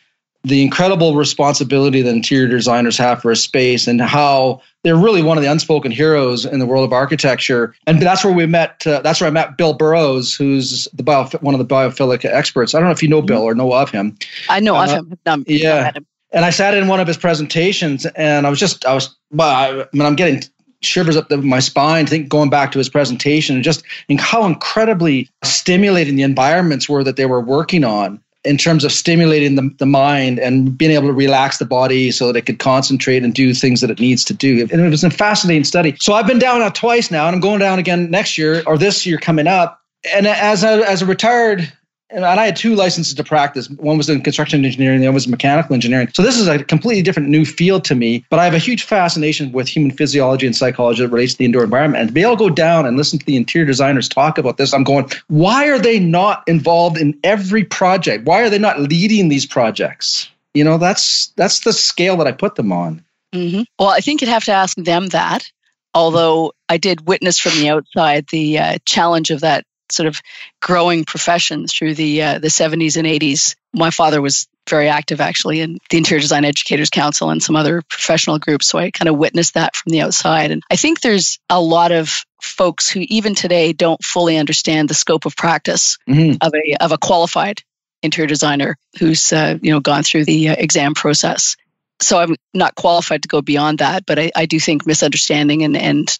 the incredible responsibility that interior designers have for a space and how they're really one of the unspoken heroes in the world of architecture. And that's where we met. Uh, that's where I met Bill Burrows, who's the bio, one of the biophilic experts. I don't know if you know Bill or know of him. I know uh, of him. Um, yeah. And I sat in one of his presentations, and I was just, I was, well, I, mean, I'm getting shivers up the, my spine think going back to his presentation and just in how incredibly stimulating the environments were that they were working on in terms of stimulating the, the mind and being able to relax the body so that it could concentrate and do things that it needs to do. And it was a fascinating study. So I've been down twice now, and I'm going down again next year or this year coming up. And as a, as a retired and I had two licenses to practice. One was in construction engineering, the other was mechanical engineering. So this is a completely different new field to me. But I have a huge fascination with human physiology and psychology that relates to the indoor environment. And to be able to go down and listen to the interior designers talk about this, I'm going, why are they not involved in every project? Why are they not leading these projects? You know, that's that's the scale that I put them on. Mm-hmm. Well, I think you'd have to ask them that. Although I did witness from the outside the uh, challenge of that sort of growing profession through the uh, the 70s and 80s. My father was very active actually in the Interior Design Educators Council and some other professional groups. So I kind of witnessed that from the outside. And I think there's a lot of folks who even today don't fully understand the scope of practice mm-hmm. of a of a qualified interior designer who's uh, you know gone through the uh, exam process. So I'm not qualified to go beyond that, but I, I do think misunderstanding and and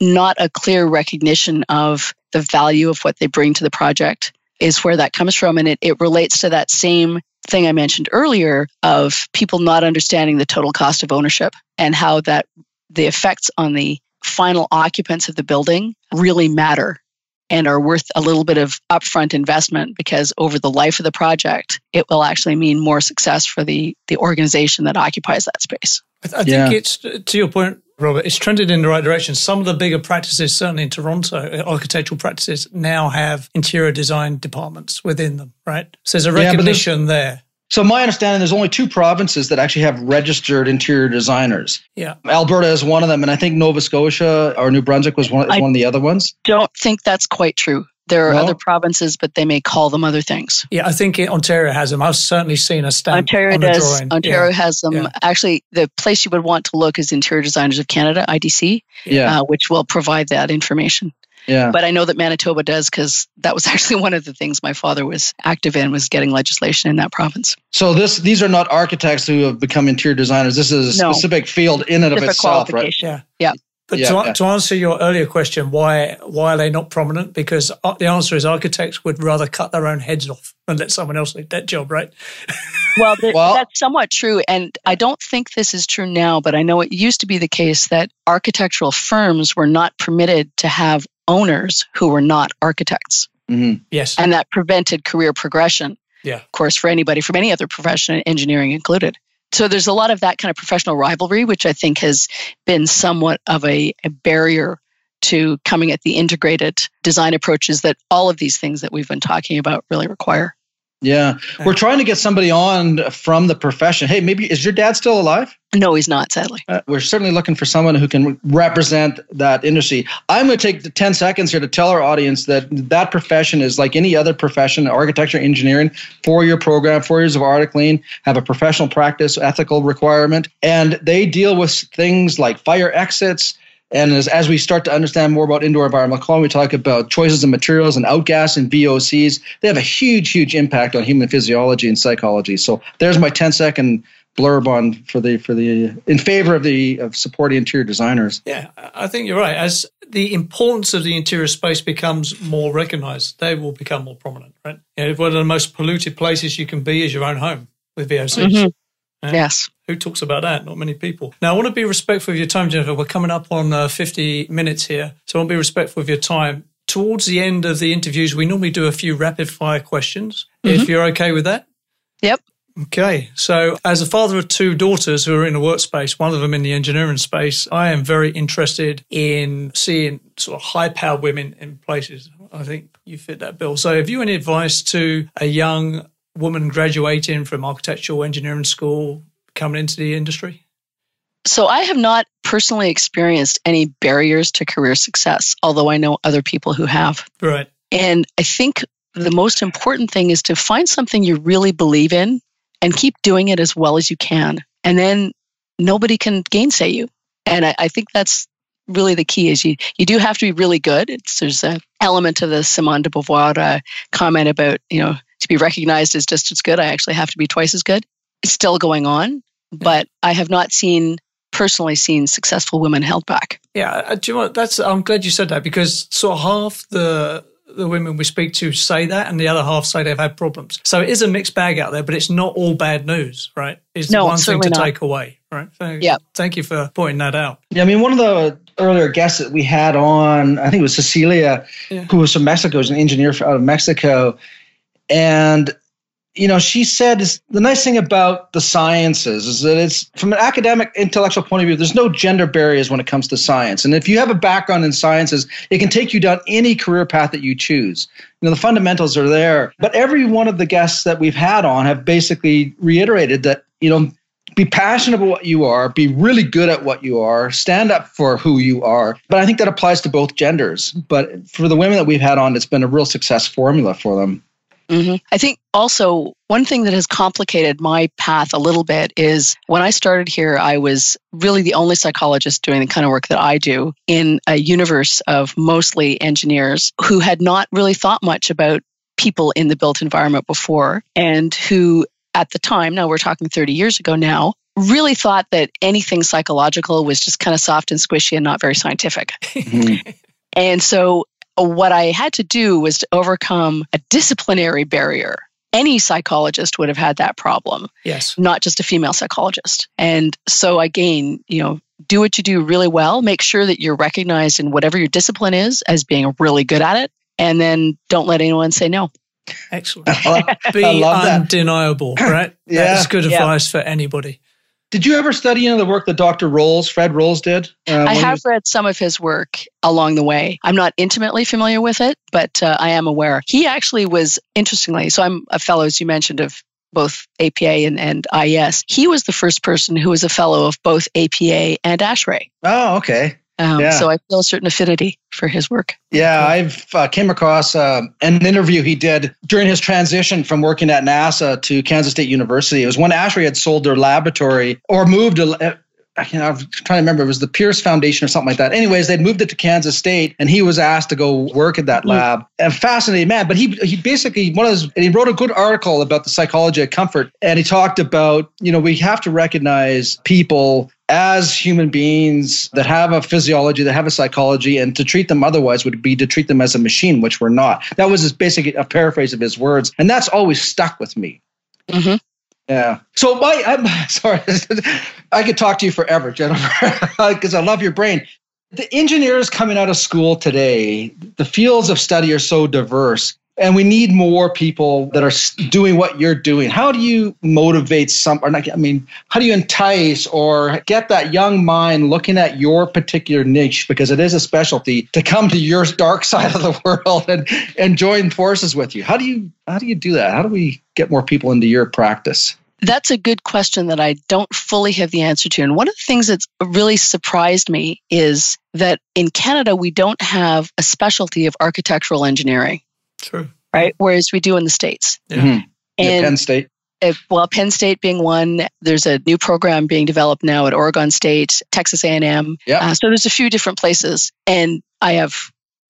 not a clear recognition of the value of what they bring to the project is where that comes from. And it, it relates to that same thing I mentioned earlier of people not understanding the total cost of ownership and how that the effects on the final occupants of the building really matter and are worth a little bit of upfront investment because over the life of the project, it will actually mean more success for the, the organization that occupies that space. I, th- I think yeah. it's, to your point, Robert, it's trended in the right direction. Some of the bigger practices, certainly in Toronto, uh, architectural practices now have interior design departments within them, right? So there's a recognition yeah, there. So my understanding, there's only two provinces that actually have registered interior designers. Yeah, Alberta is one of them, and I think Nova Scotia or New Brunswick was one, one of the other ones. Don't think that's quite true. There are other provinces, but they may call them other things. Yeah, I think Ontario has them. I've certainly seen a stamp. Ontario on does. drawing. Ontario yeah. has them. Yeah. Actually, the place you would want to look is Interior Designers of Canada (IDC), yeah. Uh, which will provide that information. Yeah. But I know that Manitoba does because that was actually one of the things my father was active in was getting legislation in that province. So this these are not architects who have become interior designers. This is a no. specific field in and of itself, right? Yeah. Yeah. But yeah, to, yeah. to, answer your earlier question, why why are they not prominent? Because uh, the answer is architects would rather cut their own heads off than let someone else lead that job, right? well, the, well, that's somewhat true, and I don't think this is true now, but I know it used to be the case that architectural firms were not permitted to have owners who were not architects. Mm-hmm. Yes, and that prevented career progression. Yeah, of course, for anybody from any other profession, engineering included. So there's a lot of that kind of professional rivalry, which I think has been somewhat of a, a barrier to coming at the integrated design approaches that all of these things that we've been talking about really require. Yeah. We're trying to get somebody on from the profession. Hey, maybe is your dad still alive? No, he's not, sadly. Uh, we're certainly looking for someone who can represent that industry. I'm going to take 10 seconds here to tell our audience that that profession is like any other profession, architecture, engineering, four year program, four years of articling, have a professional practice, ethical requirement, and they deal with things like fire exits, and as, as we start to understand more about indoor environmental quality, we talk about choices of materials and outgas and VOCs. They have a huge, huge impact on human physiology and psychology. So there's my 10 second blurb on for the for the in favor of the of supporting interior designers. Yeah, I think you're right. As the importance of the interior space becomes more recognized, they will become more prominent, right? You know, one of the most polluted places you can be is your own home with VOCs. Mm-hmm. Yes. Who talks about that? Not many people. Now, I want to be respectful of your time, Jennifer. We're coming up on uh, 50 minutes here. So I want to be respectful of your time. Towards the end of the interviews, we normally do a few rapid fire questions. Mm-hmm. If you're okay with that? Yep. Okay. So, as a father of two daughters who are in the workspace, one of them in the engineering space, I am very interested in seeing sort of high powered women in places. I think you fit that bill. So, have you any advice to a young woman graduating from architectural engineering school coming into the industry? So I have not personally experienced any barriers to career success, although I know other people who have. Right. And I think the most important thing is to find something you really believe in and keep doing it as well as you can. And then nobody can gainsay you. And I, I think that's really the key is you you do have to be really good. It's, there's an element of the Simone de Beauvoir uh, comment about, you know, to be recognized as just as good, I actually have to be twice as good. It's still going on, but I have not seen personally seen successful women held back. Yeah, uh, do you know? That's I'm glad you said that because so half the the women we speak to say that, and the other half say they've had problems. So it is a mixed bag out there, but it's not all bad news, right? Is no, one thing to not. take away, right? So yeah. Thank you for pointing that out. Yeah, I mean, one of the earlier guests that we had on, I think it was Cecilia, yeah. who was from Mexico, was an engineer out of Mexico, and you know, she said the nice thing about the sciences is that it's from an academic intellectual point of view, there's no gender barriers when it comes to science. And if you have a background in sciences, it can take you down any career path that you choose. You know, the fundamentals are there. But every one of the guests that we've had on have basically reiterated that, you know, be passionate about what you are, be really good at what you are, stand up for who you are. But I think that applies to both genders. But for the women that we've had on, it's been a real success formula for them. Mm-hmm. I think also one thing that has complicated my path a little bit is when I started here, I was really the only psychologist doing the kind of work that I do in a universe of mostly engineers who had not really thought much about people in the built environment before and who at the time, now we're talking 30 years ago now, really thought that anything psychological was just kind of soft and squishy and not very scientific. Mm-hmm. and so what I had to do was to overcome a disciplinary barrier. Any psychologist would have had that problem. Yes. Not just a female psychologist. And so again, you know, do what you do really well. Make sure that you're recognized in whatever your discipline is as being really good at it. and then don't let anyone say no. Excellent. Be undeniable, that. right? yeah. That's good advice yeah. for anybody. Did you ever study any of the work that Dr. Rohles, Fred Rohles did? Uh, I have was- read some of his work along the way. I'm not intimately familiar with it, but uh, I am aware. He actually was, interestingly, so I'm a fellow, as you mentioned, of both APA and, and IES. He was the first person who was a fellow of both APA and ASHRAE. Oh, okay. Um, yeah. So I feel a certain affinity for his work. Yeah, I've uh, came across uh, an interview he did during his transition from working at NASA to Kansas State University. It was when ASHRAE had sold their laboratory or moved. A, you know, I'm trying to remember. It was the Pierce Foundation or something like that. Anyways, they'd moved it to Kansas State, and he was asked to go work at that mm-hmm. lab. And fascinating man. But he he basically one of his, he wrote a good article about the psychology of comfort, and he talked about you know we have to recognize people as human beings that have a physiology, that have a psychology, and to treat them otherwise would be to treat them as a machine, which we're not. That was his basic a paraphrase of his words, and that's always stuck with me. Mm-hmm. Yeah. So my, I'm sorry, I could talk to you forever, Jennifer, because I love your brain. The engineers coming out of school today, the fields of study are so diverse and we need more people that are doing what you're doing. How do you motivate some, or not, I mean, how do you entice or get that young mind looking at your particular niche, because it is a specialty, to come to your dark side of the world and, and join forces with you? How do you, how do you do that? How do we get more people into your practice? That's a good question that I don't fully have the answer to. And one of the things that's really surprised me is that in Canada, we don't have a specialty of architectural engineering. True. Right? Whereas we do in the States. Yeah. Mm-hmm. And yeah, Penn State. If, well, Penn State being one, there's a new program being developed now at Oregon State, Texas A&M. Yeah. Uh, so there's a few different places, and I have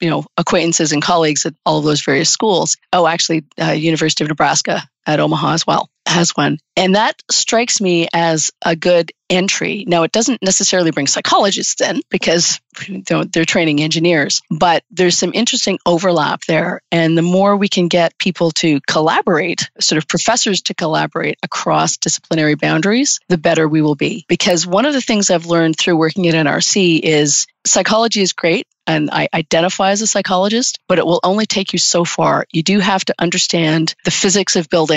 you know acquaintances and colleagues at all of those various schools. Oh, actually, uh, University of Nebraska at Omaha as well has one. And that strikes me as a good entry. Now, it doesn't necessarily bring psychologists in because they're training engineers, but there's some interesting overlap there. And the more we can get people to collaborate, sort of professors to collaborate across disciplinary boundaries, the better we will be. Because one of the things I've learned through working at NRC is psychology is great and I identify as a psychologist, but it will only take you so far. You do have to understand the physics of buildings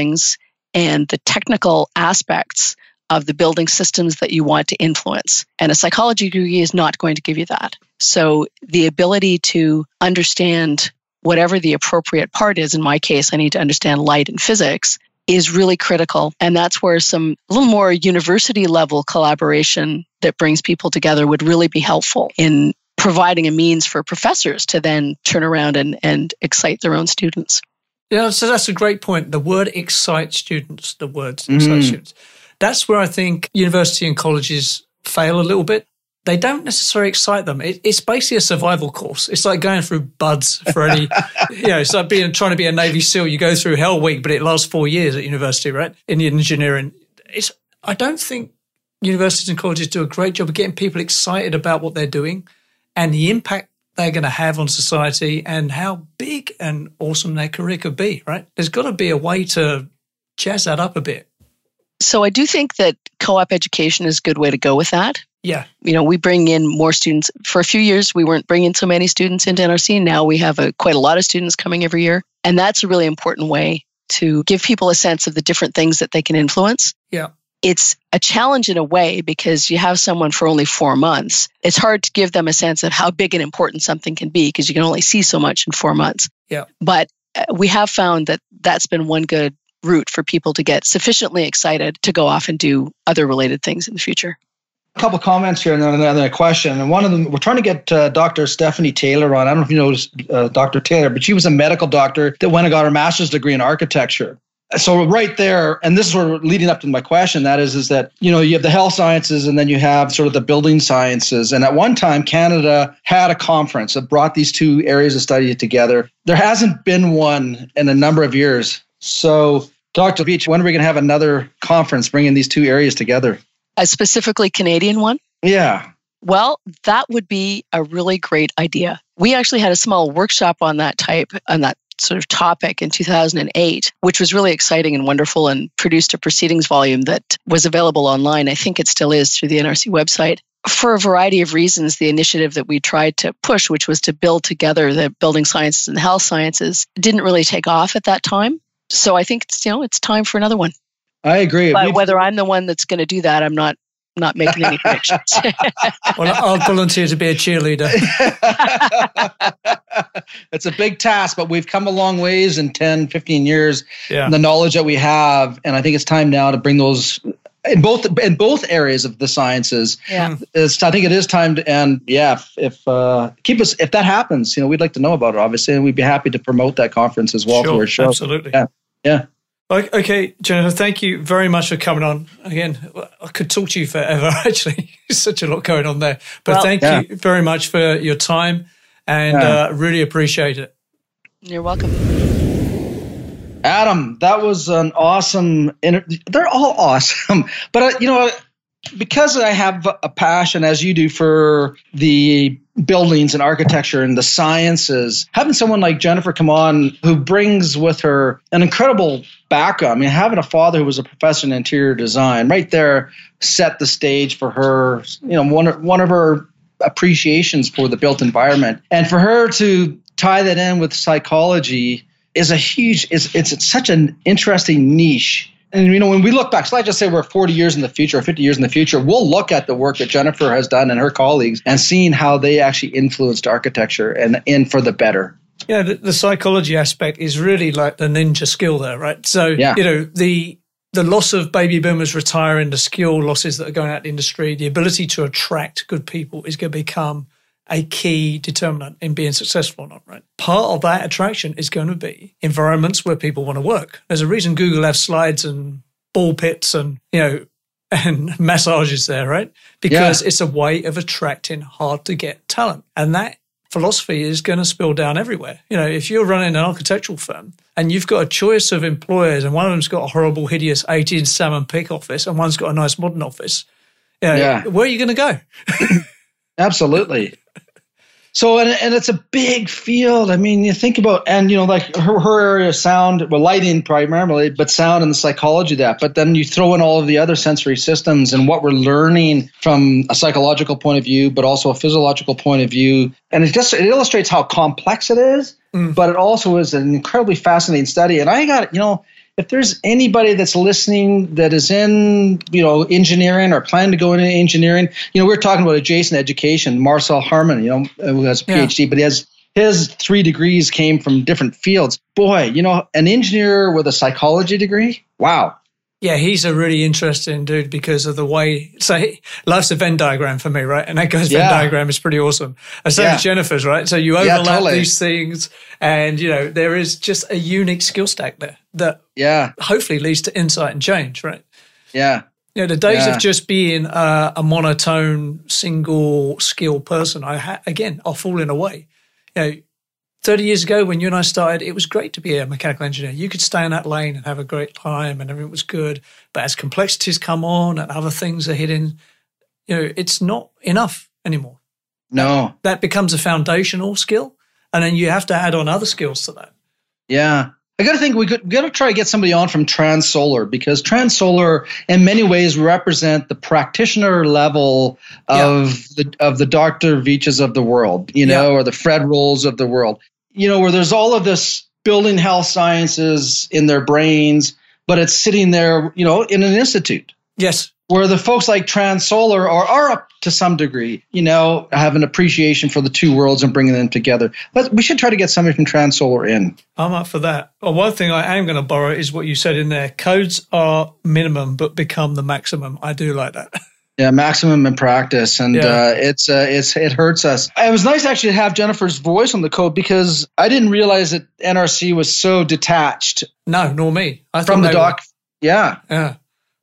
and the technical aspects of the building systems that you want to influence. And a psychology degree is not going to give you that. So the ability to understand whatever the appropriate part is, in my case, I need to understand light and physics, is really critical. And that's where some a little more university level collaboration that brings people together would really be helpful in providing a means for professors to then turn around and, and excite their own students. Yeah, so that's a great point. The word excite students, the words mm. excite students. That's where I think university and colleges fail a little bit. They don't necessarily excite them. It, it's basically a survival course. It's like going through BUD/S for any, you know, it's like being trying to be a Navy SEAL. You go through Hell Week, but it lasts four years at university, right? In the engineering, it's. I don't think universities and colleges do a great job of getting people excited about what they're doing and the impact they're going to have on society and how big and awesome their career could be, right? There's got to be a way to jazz that up a bit. So I do think that co-op education is a good way to go with that. Yeah. You know, we bring in more students. For a few years, we weren't bringing so many students into NRC. Now we have a, quite a lot of students coming every year. And that's a really important way to give people a sense of the different things that they can influence. Yeah it's a challenge in a way because you have someone for only four months. It's hard to give them a sense of how big and important something can be because you can only see so much in four months. Yeah. But uh, we have found that that's been one good route for people to get sufficiently excited to go off and do other related things in the future. A couple comments here and then, and then a question. And one of them, we're trying to get uh, Dr. Stephanie Taylor on. I don't know if you know uh, Dr. Taylor, but she was a medical doctor that went and got her master's degree in architecture so right there and this is sort of leading up to my question that is is that you know you have the health sciences and then you have sort of the building sciences. And at one time canada had a conference that brought these two areas of study together. There hasn't been one in a number of years. So dr Veitch when are we going to have another conference bringing these two areas together? A specifically canadian one? Yeah. Well, that would be a really great idea. We actually had a small workshop on that type, on that sort of topic in 2008, which was really exciting and wonderful and produced a proceedings volume that was available online. I think it still is through the NRC website. for a variety of reasons, the initiative that we tried to push, which was to build together the building sciences and the health sciences, didn't really take off at that time. So I think it's, you know it's time for another one. I agree. But whether I'm the one that's going to do that, I'm not not making any predictions. well, I'll volunteer to be a cheerleader. it's a big task, but we've come a long ways in 10, 15 years. Yeah. The knowledge that we have, and I think it's time now to bring those in both in both areas of the sciences. Yeah, it's, I think it is time to, and yeah, if, if uh, keep us if that happens, you know, we'd like to know about it, obviously, and we'd be happy to promote that conference as well sure, to our show. Absolutely. Yeah. Yeah. Okay, Jennifer, thank you very much for coming on. Again, I could talk to you forever, actually. Such a lot going on there. But well, thank yeah. you very much for your time and yeah. uh, really appreciate it. You're welcome. Adam, that was an awesome. Inter- They're all awesome, but uh, you know, because I have a passion, as you do, for the buildings and architecture and the sciences, having someone like Jennifer come on who brings with her an incredible background. I mean, having a father who was a professor in interior design right there set the stage for her. You know, one one of her appreciations for the built environment, and for her to tie that in with psychology is a huge. It's it's such an interesting niche and you know, when we look back, so let's just say we're 40 years in the future, or 50 years in the future, we'll look at the work that Jennifer has done and her colleagues and seeing how they actually influenced architecture and in for the better. Yeah, the, the, psychology aspect is really like the ninja skill there, right? So, yeah. you know, the the loss of baby boomers retiring, the skill losses that are going out of the industry, the ability to attract good people is going to become a key determinant in being successful or not, right? Part of that attraction is going to be environments where people want to work. There's a reason Google has slides and ball pits and, you know, and massages there, right? Because yeah. it's a way of attracting hard to get talent. And that philosophy is going to spill down everywhere. You know, if you're running an architectural firm and you've got a choice of employers and one of them's got a horrible, hideous 18 salmon pick office and one's got a nice modern office, you know, yeah. where are you going to go? Absolutely. So and, and it's a big field. I mean, you think about and you know like her, her area of sound, well, lighting primarily, but sound and the psychology of that. But then you throw in all of the other sensory systems and what we're learning from a psychological point of view, but also a physiological point of view. And it just it illustrates how complex it is, mm. but it also is an incredibly fascinating study. And I got you know if there's anybody that's listening that is in you know engineering or planning to go into engineering, you know we're talking about adjacent education. Marcel Harmon, you know, who has a PhD, yeah. but he has his three degrees came from different fields. Boy, you know, an engineer with a psychology degree, wow, yeah, he's a really interesting dude because of the way. So life's a Venn diagram for me, right? And that guy's yeah. Venn diagram is pretty awesome. And so yeah. Jennifer's, right? So you overlap yeah, totally. these things, and you know there is just a unique skill stack there that yeah hopefully leads to insight and change, right? Yeah. You know, the days of just being a, a monotone, single skill person, I ha- again are falling away. You know, 30 years ago when you and I started, it was great to be a mechanical engineer. You could stay in that lane and have a great time and everything was good. But as complexities come on and other things are hidden, you know, it's not enough anymore. No. That, that becomes a foundational skill. And then you have to add on other skills to that. Yeah. I got to think we could got to try to get somebody on from Transsolar because Transsolar, in many ways, represent the practitioner level of yeah. the of the Doctor Veitchs of the world, you know, yeah. or the Fred Rohles of the world, you know, where there's all of this building health sciences in their brains, but it's sitting there, you know, in an institute. Yes, where the folks like Transsolar are, are up to some degree, you know, have an appreciation for the two worlds and bringing them together. But we should try to get somebody from Transsolar in. I'm up for that. Well, one thing I am going to borrow is what you said in there. Codes are minimum, but become the maximum. I do like that. Yeah, maximum in practice, and yeah. uh, it's uh, it's it hurts us. It was nice actually to have Jennifer's voice on the code because I didn't realize that NRC was so detached. No, nor me. I from the doc. Were. Yeah, yeah,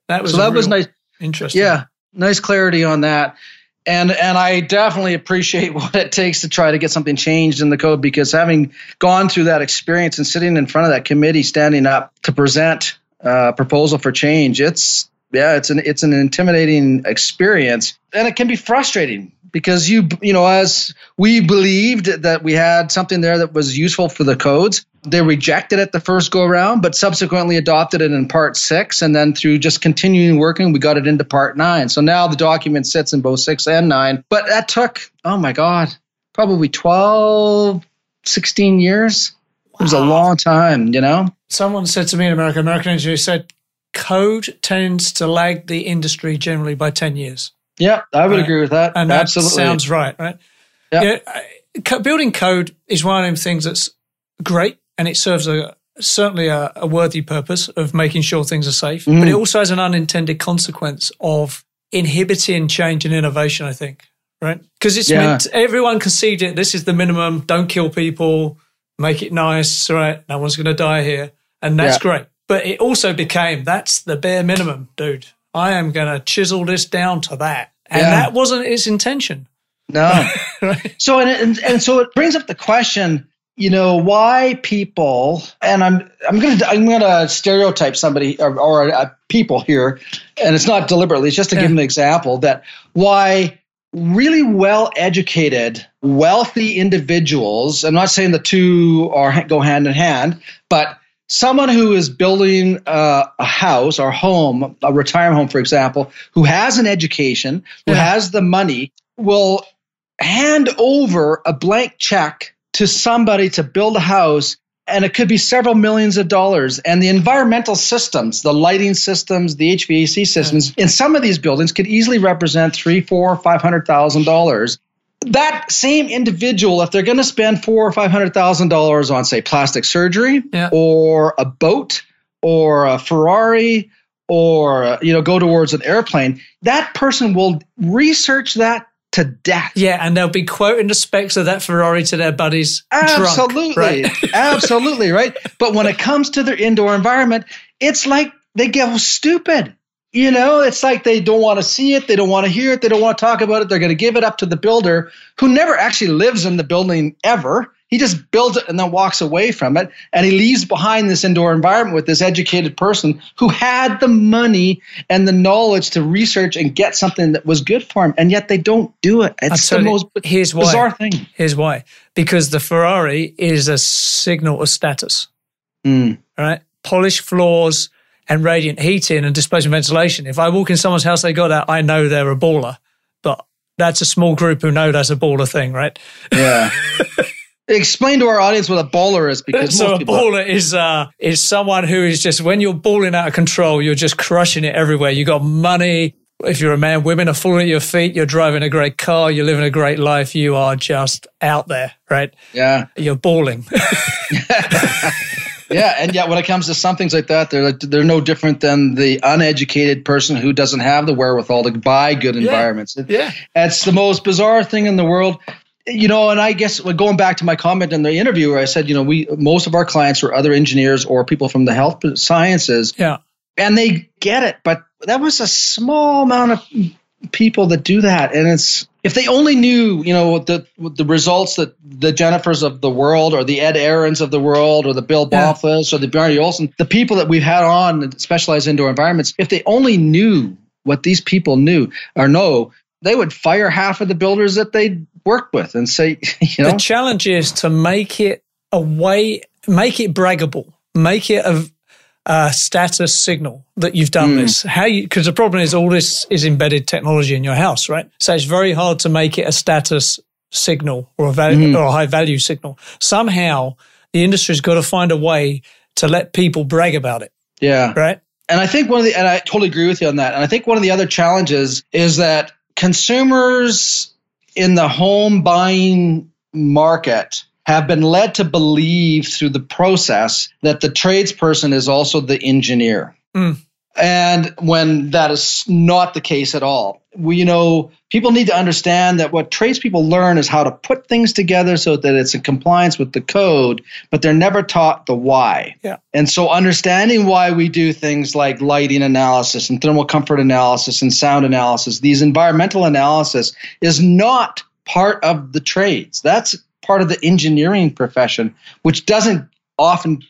that was so that was nice. Interesting. Yeah, nice clarity on that. And and I definitely appreciate what it takes to try to get something changed in the code because having gone through that experience and sitting in front of that committee, standing up to present a proposal for change, it's yeah, it's an it's an intimidating experience, and it can be frustrating because you you know as we believed that we had something there that was useful for the codes they rejected it the first go around, but subsequently adopted it in part six. And then through just continuing working, we got it into part nine. So now the document sits in both six and nine. But that took, oh my God, probably 12, 16 years. It was a long time, you know? Someone said to me in America, American engineer said, code tends to lag the industry generally by 10 years. Yeah, I would right. agree with that. And Absolutely. that sounds right, right? Yeah. Building code is one of them things that's great and it serves a certainly a, a worthy purpose of making sure things are safe, mm. but it also has an unintended consequence of inhibiting change and innovation, I think, right? Because it's yeah. meant everyone see it. This is the minimum. Don't kill people. Make it nice, right? No one's going to die here. And that's yeah. great. But it also became that's the bare minimum, dude. I am going to chisel this down to that. And yeah. that wasn't its intention. No. right? So, and, and, and so it brings up the question you know why people and i'm i'm gonna i'm gonna stereotype somebody or, or a, people here and it's not deliberately it's just to yeah. give an example that why really well educated wealthy individuals i'm not saying the two are go hand in hand but someone who is building uh, a house or home a retirement home for example who has an education who yeah. has the money will hand over a blank check to somebody to build a house and it could be several millions of dollars. And the environmental systems, the lighting systems, the HVAC systems in some of these buildings could easily represent three, four, five hundred thousand dollars. That same individual, if they're going to spend four or five hundred thousand dollars on, say, plastic surgery, yeah. or a boat, or a Ferrari, or you know, go towards an airplane, that person will research that to death. Yeah, and they'll be quoting the specs of that Ferrari to their buddies. Absolutely. Drunk, right? Absolutely, right? But when it comes to their indoor environment, it's like they get stupid. You know, it's like they don't want to see it, they don't want to hear it, they don't want to talk about it. They're going to give it up to the builder who never actually lives in the building ever. He just builds it and then walks away from it. And he leaves behind this indoor environment with this educated person who had the money and the knowledge to research and get something that was good for him. And yet they don't do it. It's the most here's bizarre why. thing. Here's why. Because the Ferrari is a signal of status. Mm. Right? Polished floors and radiant heating and displacement ventilation. If I walk in someone's house, they got that, I know they're a baller. But that's a small group who know that's a baller thing, right? Yeah. Explain to our audience what a baller is, because so a baller is uh, is someone who is just when you're balling out of control, you're just crushing it everywhere. You got money. If you're a man, women are falling at your feet. You're driving a great car. You're living a great life. You are just out there, right? Yeah, you're balling. yeah, and yet when it comes to some things like that, they're they're no different than the uneducated person who doesn't have the wherewithal to buy good yeah. environments. Yeah, it's the most bizarre thing in the world you know, and I guess going back to my comment in the interview where I said, you know, we most of our clients are other engineers or people from the health sciences. Yeah. And they get it, but that was a small amount of people that do that. And it's if they only knew, you know, the the results that the Jennifers of the world or the Ed Arens of the world or the Bill Bahnfleth yeah. or the Bjarne Olesen, the people that we've had on that specialize indoor environments, if they only knew what these people knew or know, they would fire half of the builders that they worked with and say, you know. The challenge is to make it a way, make it braggable, make it a, a status signal that you've done mm. this. How you, because the problem is all this is embedded technology in your house, right? So it's very hard to make it a status signal or a value mm. or a high value signal. Somehow the industry's got to find a way to let people brag about it. Yeah. Right. And I think one of the, and I totally agree with you on that. And I think one of the other challenges is that consumers in the home buying market have been led to believe through the process that the tradesperson is also the engineer. Mm. And when that is not the case at all, we, you know, people need to understand that what tradespeople learn is how to put things together so that it's in compliance with the code, but they're never taught the why. Yeah. And so understanding why we do things like lighting analysis and thermal comfort analysis and sound analysis, these environmental analysis is not part of the trades. That's part of the engineering profession, which doesn't often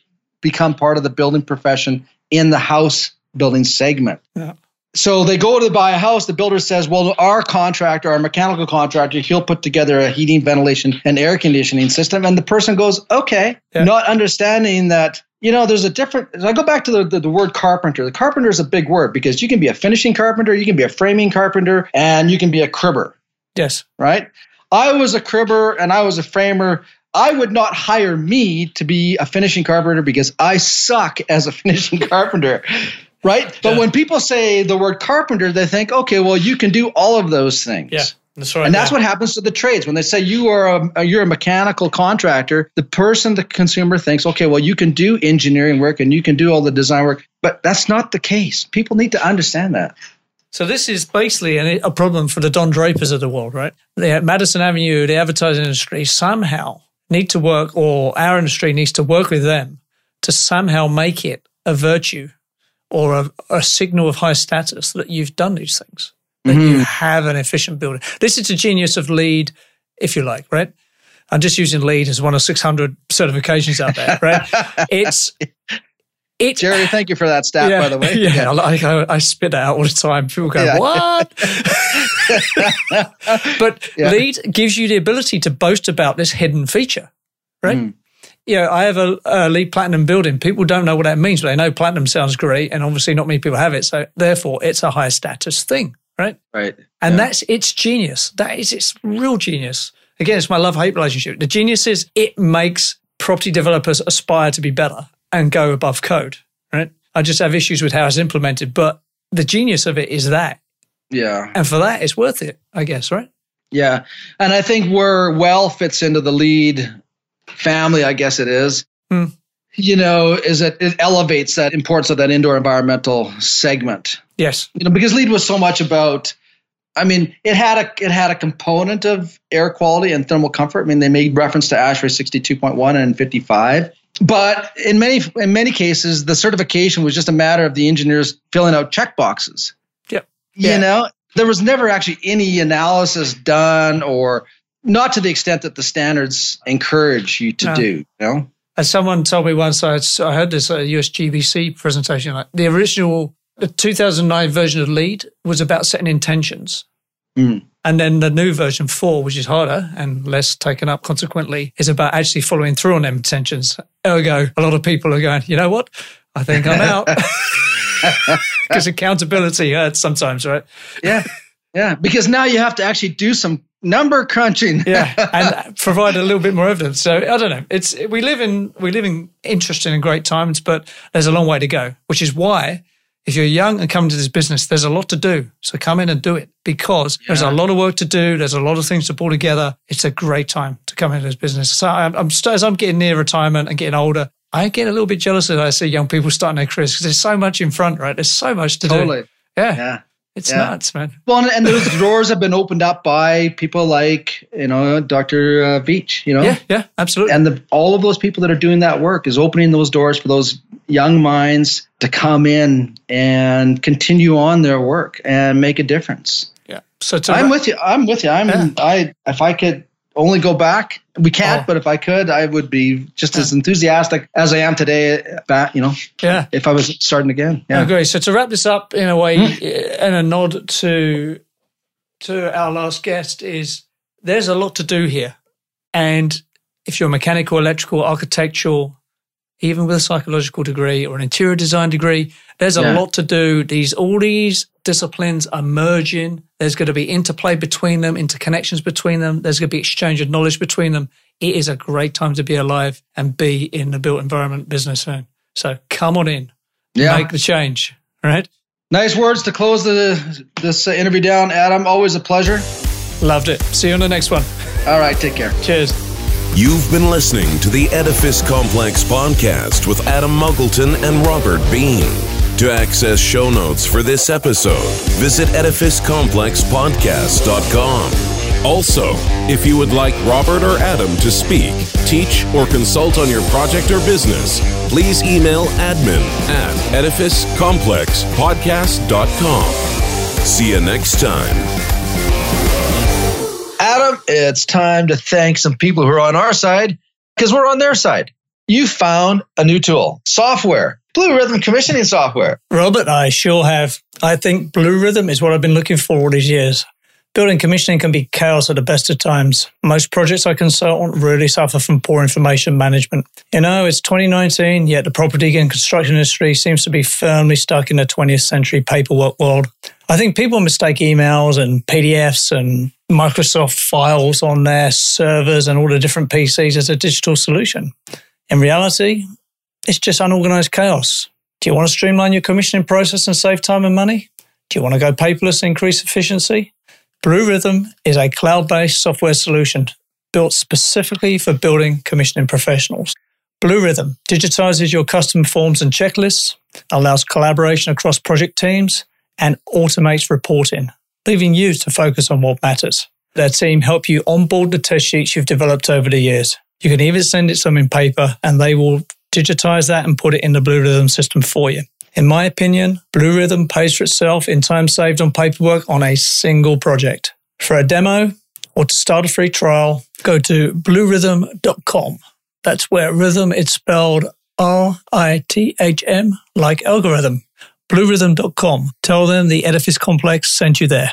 become part of the building profession in the house building segment. Yeah. So they go to buy a house. The builder says, "Well, our contractor, our mechanical contractor, he'll put together a heating, ventilation, and air conditioning system." And the person goes, "Okay," yeah. not understanding that you know there's a different. I go back to the, the, the word carpenter. The carpenter is a big word because you can be a finishing carpenter, you can be a framing carpenter, and you can be a cribber. Yes. Right. I was a cribber and I was a framer. I would not hire me to be a finishing carpenter because I suck as a finishing carpenter right? But yeah. when people say the word carpenter, they think, okay, well, you can do all of those things. Yeah. That's right. And that's yeah. what happens to the trades. When they say you are a you're a mechanical contractor, the person, the consumer thinks, okay, well, you can do engineering work and you can do all the design work, but that's not the case. People need to understand that. So this is basically a problem for the Don Drapers of the world, right? The Madison Avenue, the advertising industry somehow need to work, or our industry needs to work with them to somehow make it a virtue or a, a signal of high status that you've done these things, that mm-hmm. you have an efficient building. This is the genius of LEED, if you like, right? I'm just using LEED as one of 600 certifications out there, right? it's it, Jerry, thank you for that stat, yeah, by the way. Yeah, yeah. I, I, I, spit that out all the time. People go, yeah. "What?" but. LEED gives you the ability to boast about this hidden feature, right? Mm you know, I have a, a LEED platinum building. People don't know what that means, but they know platinum sounds great, and obviously not many people have it. So therefore, it's a high status thing, right? Right. And yeah. that's its genius. That is its real genius. Again, it's my love hate relationship. The genius is it makes property developers aspire to be better and go above code, right? I just have issues with how it's implemented, but the genius of it is that. Yeah. And for that, it's worth it, I guess, right? Yeah. And I think where WELL fits into the LEED family, I guess it is. Hmm. You know, is that it elevates that importance of that indoor environmental segment. Yes. You know, because LEED was so much about I mean, it had a it had a component of air quality and thermal comfort. I mean, they made reference to ASHRAE 62.1 and 55. But in many in many cases, the certification was just a matter of the engineers filling out check boxes. Yep. You yeah. know, there was never actually any analysis done or not to the extent that the standards encourage you to no. do. You know, as someone told me once, I, I heard this at a USGBC presentation. Like the original, the 2009 version of LEED was about setting intentions. Mm. And then the new version four, which is harder and less taken up consequently, is about actually following through on them intentions. Ergo, a lot of people are going, you know what? I think I'm out. Because accountability hurts sometimes, right? Yeah. Yeah. Because now you have to actually do some number crunching. yeah, and provide a little bit more evidence. So I don't know. It's we live in we live in interesting and great times, but there's a long way to go. Which is why if you're young and come to this business, there's a lot to do. So come in and do it because yeah. there's a lot of work to do. There's a lot of things to pull together. It's a great time to come into this business. So I'm, I'm as I'm getting near retirement and getting older, I get a little bit jealous as I see young people starting their careers because there's so much in front, right? There's so much to totally. do. Yeah. Yeah. It's yeah. nuts, man. Well, and those doors have been opened up by people like you know Dr. Uh, Veitch. You know, yeah, yeah, absolutely. And the, all of those people that are doing that work is opening those doors for those young minds to come in and continue on their work and make a difference. Yeah. So I'm with you. I'm with you. I'm. Yeah. I if I could only go back. We can't, oh. but if I could, I would be just as enthusiastic as I am today. Back, you know, yeah. If I was starting again, yeah. Okay, so to wrap this up in a way, mm. and a nod to to our last guest is there's a lot to do here, and if you're mechanical, electrical, architectural, even with a psychological degree or an interior design degree, there's a yeah. lot to do. These all these disciplines are merging. There's going to be interplay between them, interconnections between them. There's going to be exchange of knowledge between them. It is a great time to be alive and be in the built environment business. So come on in, yeah. make the change. Right. Nice words to close the this interview down, Adam. Always a pleasure. Loved it. See you on the next one. All right. Take care. Cheers. You've been listening to the Edifice Complex podcast with Adam Muggleton and Robert Bean. To access show notes for this episode, visit edificecomplexpodcast.com. Also, if you would like Robert or Adam to speak, teach, or consult on your project or business, please email admin at edificecomplexpodcast.com. See you next time. Adam, it's time to thank some people who are on our side because we're on their side. You found a new tool, software BlueRithm commissioning software. Robert, I sure have. I think BlueRithm is what I've been looking for all these years. Building commissioning can be chaos at the best of times. Most projects I consult on really suffer from poor information management. You know, it's 2019, yet the property and construction industry seems to be firmly stuck in the 20th century paperwork world. I think people mistake emails and PDFs and Microsoft files on their servers and all the different PCs as a digital solution. In reality, it's just unorganized chaos. Do you want to streamline your commissioning process and save time and money? Do you want to go paperless and increase efficiency? BlueRithm is a cloud based software solution built specifically for building commissioning professionals. BlueRithm digitizes your custom forms and checklists, allows collaboration across project teams, and automates reporting, leaving you to focus on what matters. Their team help you onboard the test sheets you've developed over the years. You can even send it some in paper and they will digitize that and put it in the BlueRithm system for you. In my opinion, BlueRithm pays for itself in time saved on paperwork on a single project. For a demo or to start a free trial, go to bluerithm.com. That's where rhythm is spelled R I T H M like algorithm. Bluerithm.com. Tell them the Edifice Complex sent you there.